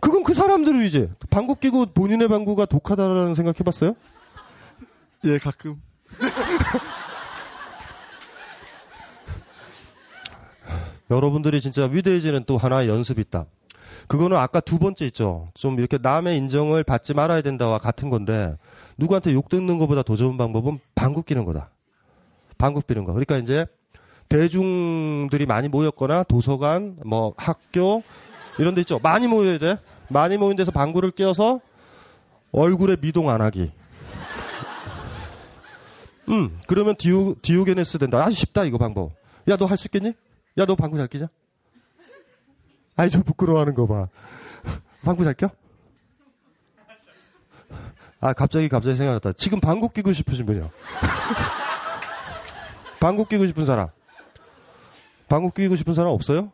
그건 그 사람들을 이제 방구 끼고 본인의 방구가 독하다라는 생각 해봤어요? 예, 가끔. 여러분들이 진짜 위대해지는 또 하나의 연습이 있다. 그거는 아까 두 번째 있죠. 좀 이렇게 남의 인정을 받지 말아야 된다와 같은 건데 누구한테 욕 듣는 것보다 더 좋은 방법은 방구 끼는 거다. 거. 그러니까 이제 대중들이 많이 모였거나 도서관, 뭐 학교 이런 데 있죠. 많이 모여야 돼. 많이 모인 데서 방구를 껴서 얼굴에 미동 안 하기. 음, 그러면 디오, 디오게네스 된다. 아주 쉽다, 이거 방법. 야, 너 할 수 있겠니? 야, 너 방구 잘 끼자? 아이, 저 부끄러워하는 거 봐. 방구 잘 껴? 아, 갑자기, 갑자기 생각났다. 지금 방구 끼고 싶으신 분이요. 방구 끼고 싶은 사람. 방구 끼고 싶은 사람 없어요?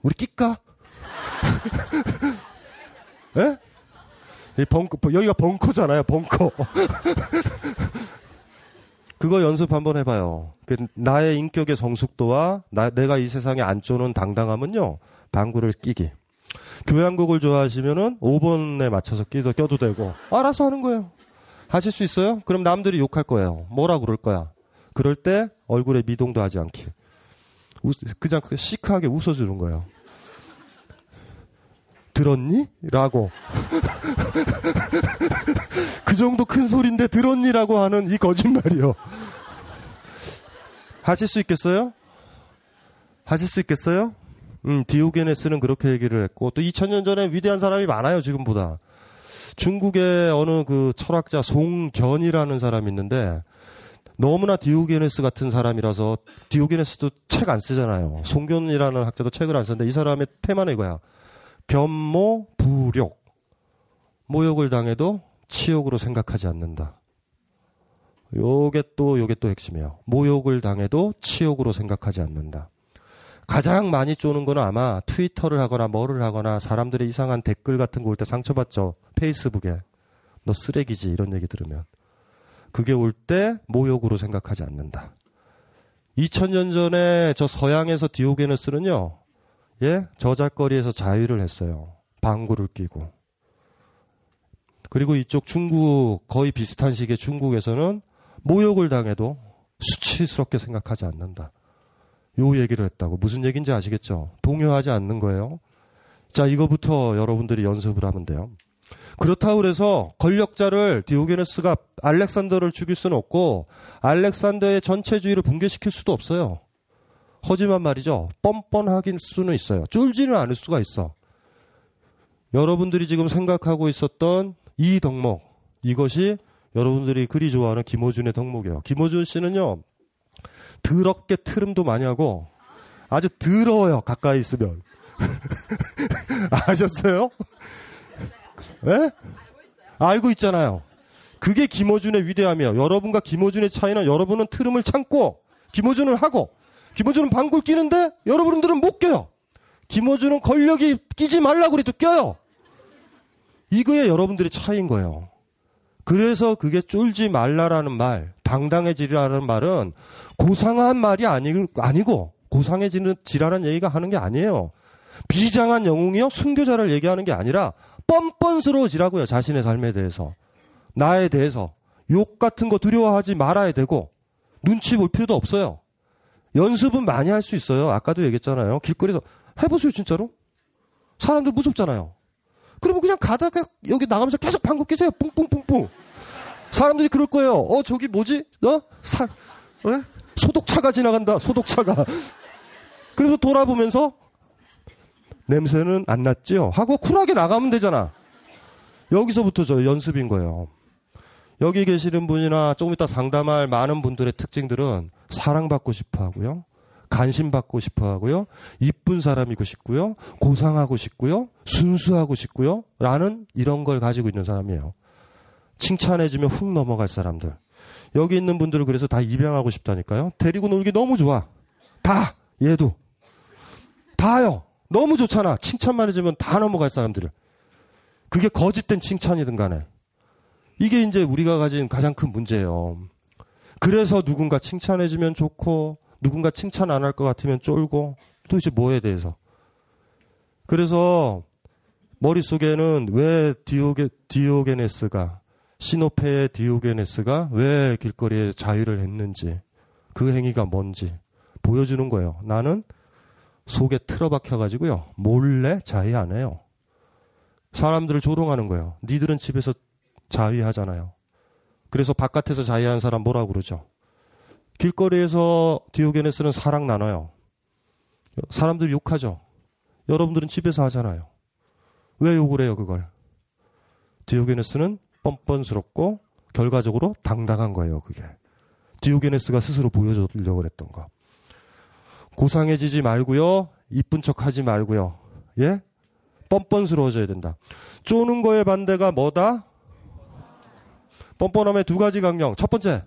우리 낄까? 예? 이 벙커, 여기가 벙커잖아요, 벙커. 그거 연습 한번 해봐요. 그 나의 인격의 성숙도와 나, 내가 이 세상에 안쫓는 당당함은요, 방구를 끼기. 교향곡을 좋아하시면은 5번에 맞춰서 끼도, 껴도 되고, 알아서 하는 거예요. 하실 수 있어요? 그럼 남들이 욕할 거예요. 뭐라 그럴 거야. 그럴 때 얼굴에 미동도 하지 않게. 웃, 그냥 시크하게 웃어주는 거예요. 들었니? 라고. 그 정도 큰 소리인데 들었니 라고 하는 이 거짓말이요. 하실 수 있겠어요? 하실 수 있겠어요? 음, 디오게네스는 그렇게 얘기를 했고, 또 2000년 전에 위대한 사람이 많아요, 지금보다. 중국의 어느 그 철학자 송견이라는 사람이 있는데, 너무나 디오게네스 같은 사람이라서, 디오게네스도 책 안 쓰잖아요. 송견이라는 학자도 책을 안 쓰는데, 이 사람의 테마는 이거야. 변모, 부욕. 모욕을 당해도 치욕으로 생각하지 않는다. 요게 또, 요게 또 핵심이에요. 모욕을 당해도 치욕으로 생각하지 않는다. 가장 많이 쪼는 거는 아마 트위터를 하거나 뭐를 하거나 사람들의 이상한 댓글 같은 거 올 때 상처받죠. 페이스북에. 너 쓰레기지. 이런 얘기 들으면. 그게 올 때 모욕으로 생각하지 않는다. 2000년 전에 저 서양에서 디오게네스는요. 예? 저작거리에서 자유를 했어요. 방구를 끼고. 그리고 이쪽 중국 거의 비슷한 시기에 중국에서는 모욕을 당해도 수치스럽게 생각하지 않는다. 요 얘기를 했다고. 무슨 얘기인지 아시겠죠? 동요하지 않는 거예요. 자, 이거부터 여러분들이 연습을 하면 돼요. 그렇다고 그래서 권력자를 디오게네스가 알렉산더를 죽일 수는 없고 알렉산더의 전체주의를 붕괴시킬 수도 없어요. 하지만 말이죠. 뻔뻔하긴 수는 있어요. 쫄지는 않을 수가 있어. 여러분들이 지금 생각하고 있었던 이 덕목 이것이 여러분들이 그리 좋아하는 김호준의 덕목이에요. 김호준 씨는요. 더럽게 트름도 많이 하고 아주 더러워요. 가까이 있으면. 아셨어요? 예? 알고 있잖아요. 그게 김호준의 위대함이에요. 여러분과 김호준의 차이는 여러분은 트름을 참고 김호준은 하고 김호준은 방귀를 끼는데 여러분들은 못 껴요. 김호준은 권력이 끼지 말라고 그래도 껴요. 이거에 여러분들의 차이인 거예요. 그래서 그게 쫄지 말라라는 말, 당당해지라는 말은 고상한 말이 아니, 아니고 고상해지는 지라는 얘기가 하는 게 아니에요. 비장한 영웅이요? 순교자를 얘기하는 게 아니라 뻔뻔스러워지라고요. 자신의 삶에 대해서. 나에 대해서. 욕 같은 거 두려워하지 말아야 되고 눈치 볼 필요도 없어요. 연습은 많이 할 수 있어요. 아까도 얘기했잖아요. 길거리에서 해보세요, 진짜로. 사람들 무섭잖아요. 그러면 그냥 가다가 여기 나가면서 계속 방귀 끼세요. 뿡뿡뿡뿡. 사람들이 그럴 거예요. 어, 저기 뭐지? 어? 사, 어? 소독차가 지나간다. 소독차가. 그래서 돌아보면서 냄새는 안 났지요? 하고 쿨하게 나가면 되잖아. 여기서부터 저 연습인 거예요. 여기 계시는 분이나 조금 이따 상담할 많은 분들의 특징들은 사랑받고 싶어 하고요. 관심 받고 싶어 하고요. 이쁜 사람이고 싶고요. 고상하고 싶고요. 순수하고 싶고요. 라는 이런 걸 가지고 있는 사람이에요. 칭찬해주면 훅 넘어갈 사람들. 여기 있는 분들을 그래서 다 입양하고 싶다니까요. 데리고 놀기 너무 좋아. 다! 얘도. 다요. 너무 좋잖아. 칭찬만 해주면 다 넘어갈 사람들을. 그게 거짓된 칭찬이든 간에. 이게 이제 우리가 가진 가장 큰 문제예요. 그래서 누군가 칭찬해주면 좋고, 누군가 칭찬 안 할 것 같으면 쫄고, 또 이제 뭐에 대해서. 그래서 머릿속에는 왜 디오게, 디오게네스가, 시노페의 디오게네스가 왜 길거리에 자유를 했는지, 그 행위가 뭔지 보여주는 거예요. 나는 속에 틀어박혀가지고요. 몰래 자위 안 해요. 사람들을 조롱하는 거예요. 니들은 집에서 자위하잖아요. 그래서 바깥에서 자위하는 사람 뭐라고 그러죠? 길거리에서 디오게네스는 사랑 나눠요. 사람들 욕하죠. 여러분들은 집에서 하잖아요. 왜 욕을 해요, 그걸? 디오게네스는 뻔뻔스럽고 결과적으로 당당한 거예요, 그게. 디오게네스가 스스로 보여주려고 그랬던 거. 고상해지지 말고요. 이쁜 척 하지 말고요. 예? 뻔뻔스러워져야 된다. 쪼는 거의 반대가 뭐다? 뻔뻔함의 두 가지 강령. 첫 번째,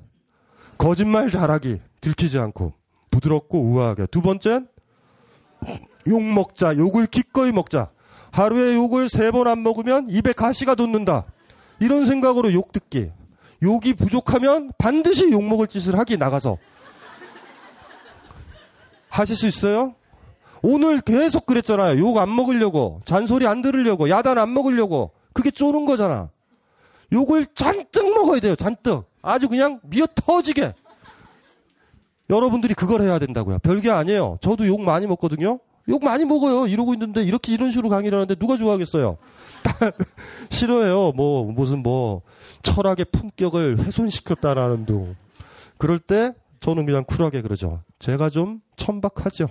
거짓말 잘하기. 들키지 않고. 부드럽고 우아하게. 두 번째는 욕 먹자. 욕을 기꺼이 먹자. 하루에 욕을 세 번 안 먹으면 입에 가시가 돋는다. 이런 생각으로 욕 듣기. 욕이 부족하면 반드시 욕 먹을 짓을 하기 나가서. 하실 수 있어요? 오늘 계속 그랬잖아요. 욕 안 먹으려고. 잔소리 안 들으려고. 야단 안 먹으려고. 그게 쪼는 거잖아. 욕을 잔뜩 먹어야 돼요. 잔뜩. 아주 그냥 미어 터지게. 여러분들이 그걸 해야 된다고요. 별게 아니에요. 저도 욕 많이 먹거든요. 욕 많이 먹어요. 이러고 있는데 이렇게 이런 식으로 강의를 하는데 누가 좋아하겠어요? 싫어해요. 뭐 무슨 뭐 철학의 품격을 훼손시켰다라는 둥. 그럴 때 저는 그냥 쿨하게 그러죠. 제가 좀 천박하죠.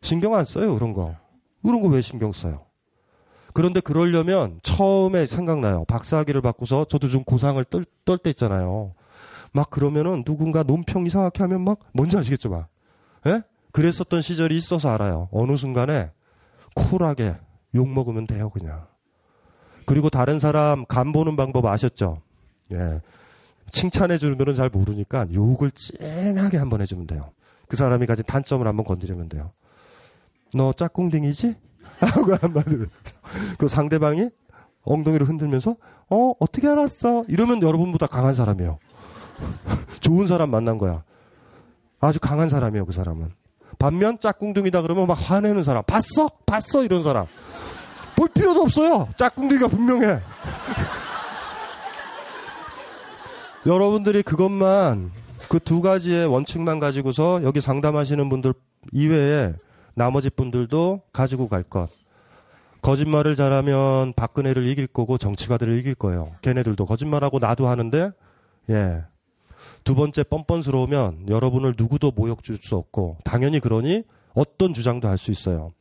신경 안 써요, 그런 거. 그런 거 왜 신경 써요? 그런데 그러려면 처음에 생각나요. 박사학위를 받고서 저도 좀 고상을 떨, 떨때 있잖아요. 막 그러면은 누군가 논평 이상하게 하면 막 뭔지 아시겠죠, 막. 예? 그랬었던 시절이 있어서 알아요. 어느 순간에 쿨하게 욕 먹으면 돼요, 그냥. 그리고 다른 사람 간 보는 방법 아셨죠? 예. 칭찬해 주는 분은 잘 모르니까 욕을 쨍하게 한번 해주면 돼요. 그 사람이 가진 단점을 한번 건드리면 돼요. 너 짝꿍댕이지? 하고 한마디로. 그 상대방이 엉덩이를 흔들면서, 어, 어떻게 알았어? 이러면 여러분보다 강한 사람이에요. 좋은 사람 만난 거야. 아주 강한 사람이에요, 그 사람은. 반면 짝꿍둥이다 그러면 막 화내는 사람. 봤어? 봤어? 이런 사람. 볼 필요도 없어요. 짝꿍둥이가 분명해. 여러분들이 그것만 그 두 가지의 원칙만 가지고서 여기 상담하시는 분들 이외에 나머지 분들도 가지고 갈 것. 거짓말을 잘하면 박근혜를 이길 거고 정치가들을 이길 거예요. 걔네들도 거짓말하고 나도 하는데 예. 두 번째 뻔뻔스러우면 여러분을 누구도 모욕 줄 수 없고 당연히 그러니 어떤 주장도 할 수 있어요.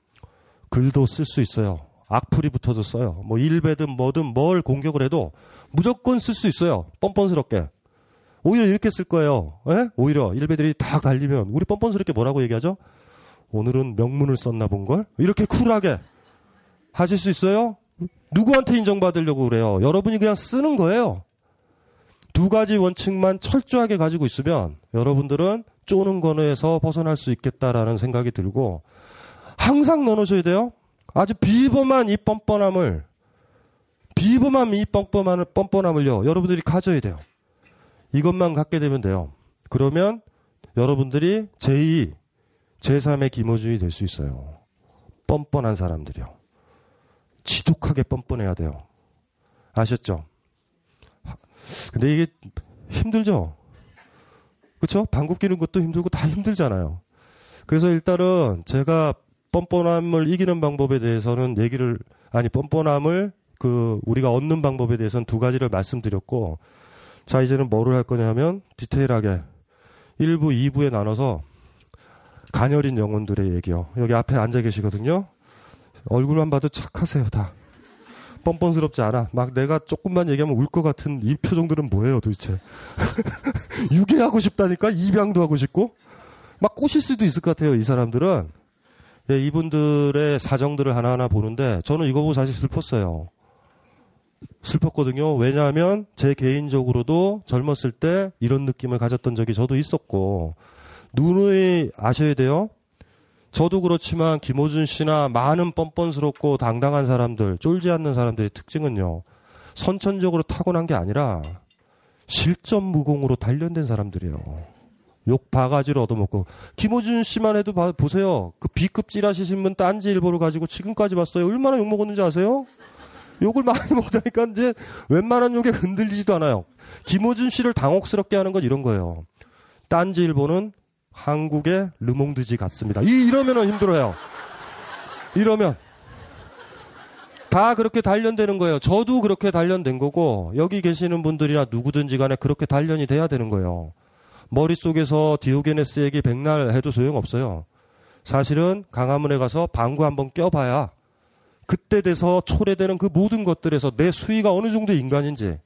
글도 쓸 수 있어요. 악플이 붙어도 써요. 뭐 일배든 뭐든 뭘 공격을 해도 무조건 쓸 수 있어요. 뻔뻔스럽게. 오히려 이렇게 쓸 거예요. 예? 오히려 일배들이 다 달리면 우리 뻔뻔스럽게 뭐라고 얘기하죠? 오늘은 명문을 썼나 본 걸? 이렇게 쿨하게 하실 수 있어요? 누구한테 인정받으려고 그래요? 여러분이 그냥 쓰는 거예요. 두 가지 원칙만 철저하게 가지고 있으면 여러분들은 쪼는 거에서 벗어날 수 있겠다라는 생각이 들고 항상 넣어놓으셔야 돼요. 아주 비범한 이 뻔뻔함을 비범한 이 뻔뻔함을 뻔뻔함을요. 여러분들이 가져야 돼요. 이것만 갖게 되면 돼요. 그러면 여러분들이 제2, 제3의 김호준이 될 수 있어요. 뻔뻔한 사람들이요. 지독하게 뻔뻔해야 돼요. 아셨죠? 근데 이게 힘들죠? 그쵸? 방귀 끼는 것도 힘들고 다 힘들잖아요. 그래서 일단은 제가 뻔뻔함을 이기는 방법에 대해서는 얘기를, 아니, 뻔뻔함을 그, 우리가 얻는 방법에 대해서는 두 가지를 말씀드렸고, 자, 이제는 뭐를 할 거냐 하면, 디테일하게 1부, 2부에 나눠서 가녀린 영혼들의 얘기요. 여기 앞에 앉아 계시거든요. 얼굴만 봐도 착하세요, 다. 뻔뻔스럽지 않아. 막 내가 조금만 얘기하면 울 것 같은 이 표정들은 뭐예요, 도대체. 유괴하고 싶다니까? 입양도 하고 싶고? 막 꼬실 수도 있을 것 같아요, 이 사람들은. 예, 이분들의 사정들을 하나하나 보는데, 저는 이거 보고 사실 슬펐어요. 슬펐거든요. 왜냐하면 제 개인적으로도 젊었을 때 이런 느낌을 가졌던 적이 저도 있었고, 누누이 아셔야 돼요. 저도 그렇지만 김호준 씨나 많은 뻔뻔스럽고 당당한 사람들, 쫄지 않는 사람들의 특징은요. 선천적으로 타고난 게 아니라 실전 무공으로 단련된 사람들이에요. 욕 바가지를 얻어먹고 김호준 씨만 해도 봐, 보세요. 그 B급 찌라시 신문 딴지 일보를 가지고 지금까지 봤어요. 얼마나 욕 먹었는지 아세요? 욕을 많이 먹다니까 이제 웬만한 욕에 흔들리지도 않아요. 김호준 씨를 당혹스럽게 하는 건 이런 거예요. 딴지 일보는 한국의 르몽드지 같습니다. 이, 이러면은 힘들어요. 이러면. 다 그렇게 단련되는 거예요. 저도 그렇게 단련된 거고, 여기 계시는 분들이나 누구든지 간에 그렇게 단련이 돼야 되는 거예요. 머릿속에서 디오게네스 얘기 백날 해도 소용없어요. 사실은 강화문에 가서 방구 한번 껴봐야 그때 돼서 초래되는 그 모든 것들에서 내 수위가 어느 정도 인간인지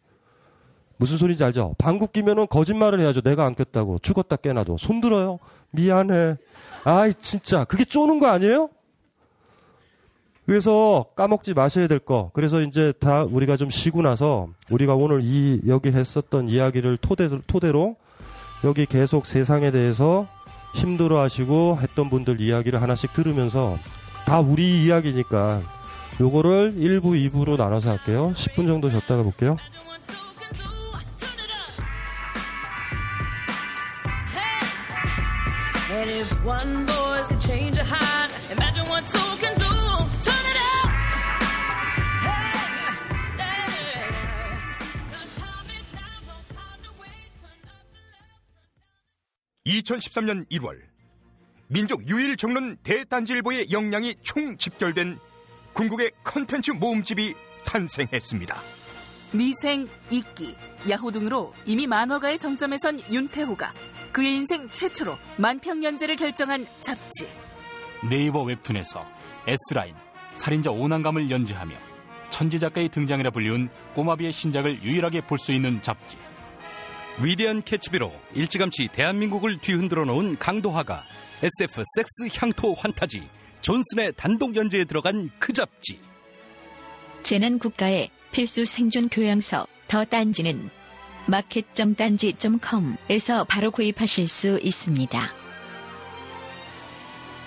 무슨 소리인지 알죠? 방구 끼면은 거짓말을 해야죠. 내가 안 꼈다고. 죽었다 깨나도. 손 들어요. 미안해. 아이, 진짜. 그게 쪼는 거 아니에요? 그래서 까먹지 마셔야 될 거. 그래서 이제 다 우리가 좀 쉬고 나서 우리가 오늘 이, 여기 했었던 이야기를 토대, 토대로 여기 계속 세상에 대해서 힘들어 하시고 했던 분들 이야기를 하나씩 들으면서 다 우리 이야기니까 요거를 1부, 2부로 나눠서 할게요. 10분 정도 줬다가 볼게요. And 2013년 1월 민족 유일 정론 대단지일보의 역량이 총 집결된 궁극의 컨텐츠 모음집이 탄생했습니다. 미생, 이끼, 야호 등으로 이미 만화가의 정점에 선 윤태호가 그의 인생 최초로 만평연재를 결정한 잡지. 네이버 웹툰에서 S라인, 살인자 오난감을 연재하며 천재 작가의 등장이라 불리운 꼬마비의 신작을 유일하게 볼 수 있는 잡지. 위대한 캐치비로 일찌감치 대한민국을 뒤흔들어 놓은 강도화가 SF 섹스 향토 환타지 존슨의 단독 연재에 들어간 그 잡지. 재난 국가의 필수 생존 교양서 더 딴지는 마켓.딴지.com에서 바로 구입하실 수 있습니다.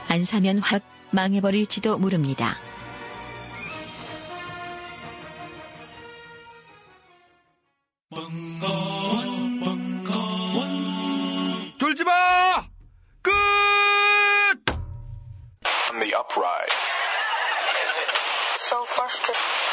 안 사면 확 망해버릴지도 모릅니다. 쫄지 the upright. So frustrated.